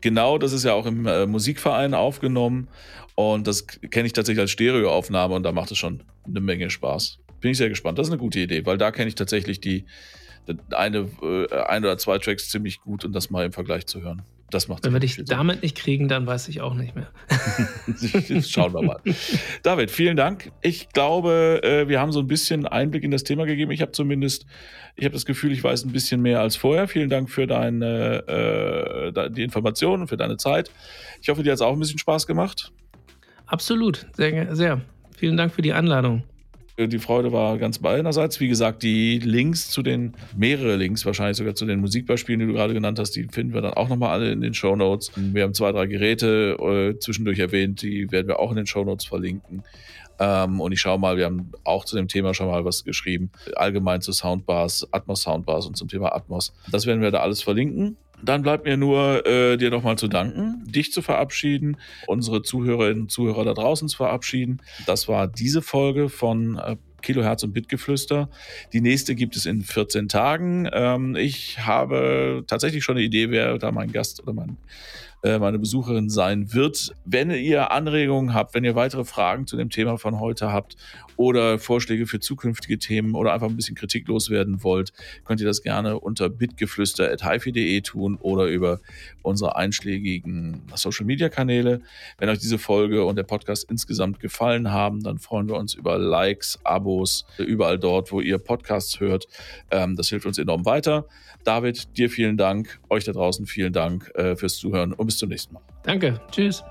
Genau, das ist ja auch im äh, Musikverein aufgenommen und das kenne ich tatsächlich als Stereoaufnahme und da macht es schon eine Menge Spaß. Bin ich sehr gespannt. Das ist eine gute Idee, weil da kenne ich tatsächlich die eine, äh, ein oder zwei Tracks ziemlich gut und das mal im Vergleich zu hören. Das macht Wenn wir dich damit nicht kriegen, dann weiß ich auch nicht mehr. (laughs) Schauen wir mal. David, vielen Dank. Ich glaube, äh, wir haben so ein bisschen Einblick in das Thema gegeben. Ich habe zumindest, ich habe das Gefühl, ich weiß ein bisschen mehr als vorher. Vielen Dank für deine, äh, die Informationen und für deine Zeit. Ich hoffe, dir hat es auch ein bisschen Spaß gemacht. Absolut, sehr, sehr. Vielen Dank für die Einladung. Die Freude war ganz beiderseits. Wie gesagt, die Links zu den, mehrere Links wahrscheinlich sogar zu den Musikbeispielen, die du gerade genannt hast, die finden wir dann auch nochmal alle in den Show Notes. Wir haben zwei, drei Geräte äh, zwischendurch erwähnt, die werden wir auch in den Show Notes verlinken. Ähm, und ich schaue mal, wir haben auch zu dem Thema schon mal was geschrieben, allgemein zu Soundbars, Atmos Soundbars und zum Thema Atmos. Das werden wir da alles verlinken. Dann bleibt mir nur, äh, dir nochmal zu danken, dich zu verabschieden, unsere Zuhörerinnen und Zuhörer da draußen zu verabschieden. Das war diese Folge von äh, Kilohertz und Bitgeflüster. Die nächste gibt es in 14 Tagen. Ähm, ich habe tatsächlich schon eine Idee, wer da mein Gast oder mein äh, meine Besucherin sein wird. Wenn ihr Anregungen habt, wenn ihr weitere Fragen zu dem Thema von heute habt oder Vorschläge für zukünftige Themen oder einfach ein bisschen Kritik loswerden wollt, könnt ihr das gerne unter bitgeflüster.hifi.de tun oder über unsere einschlägigen Social Media Kanäle. Wenn euch diese Folge und der Podcast insgesamt gefallen haben, dann freuen wir uns über Likes, Abos, überall dort, wo ihr Podcasts hört. Ähm, das hilft uns enorm weiter. David, dir vielen Dank, euch da draußen vielen Dank äh, fürs Zuhören und bis zum nächsten Mal. Danke, tschüss.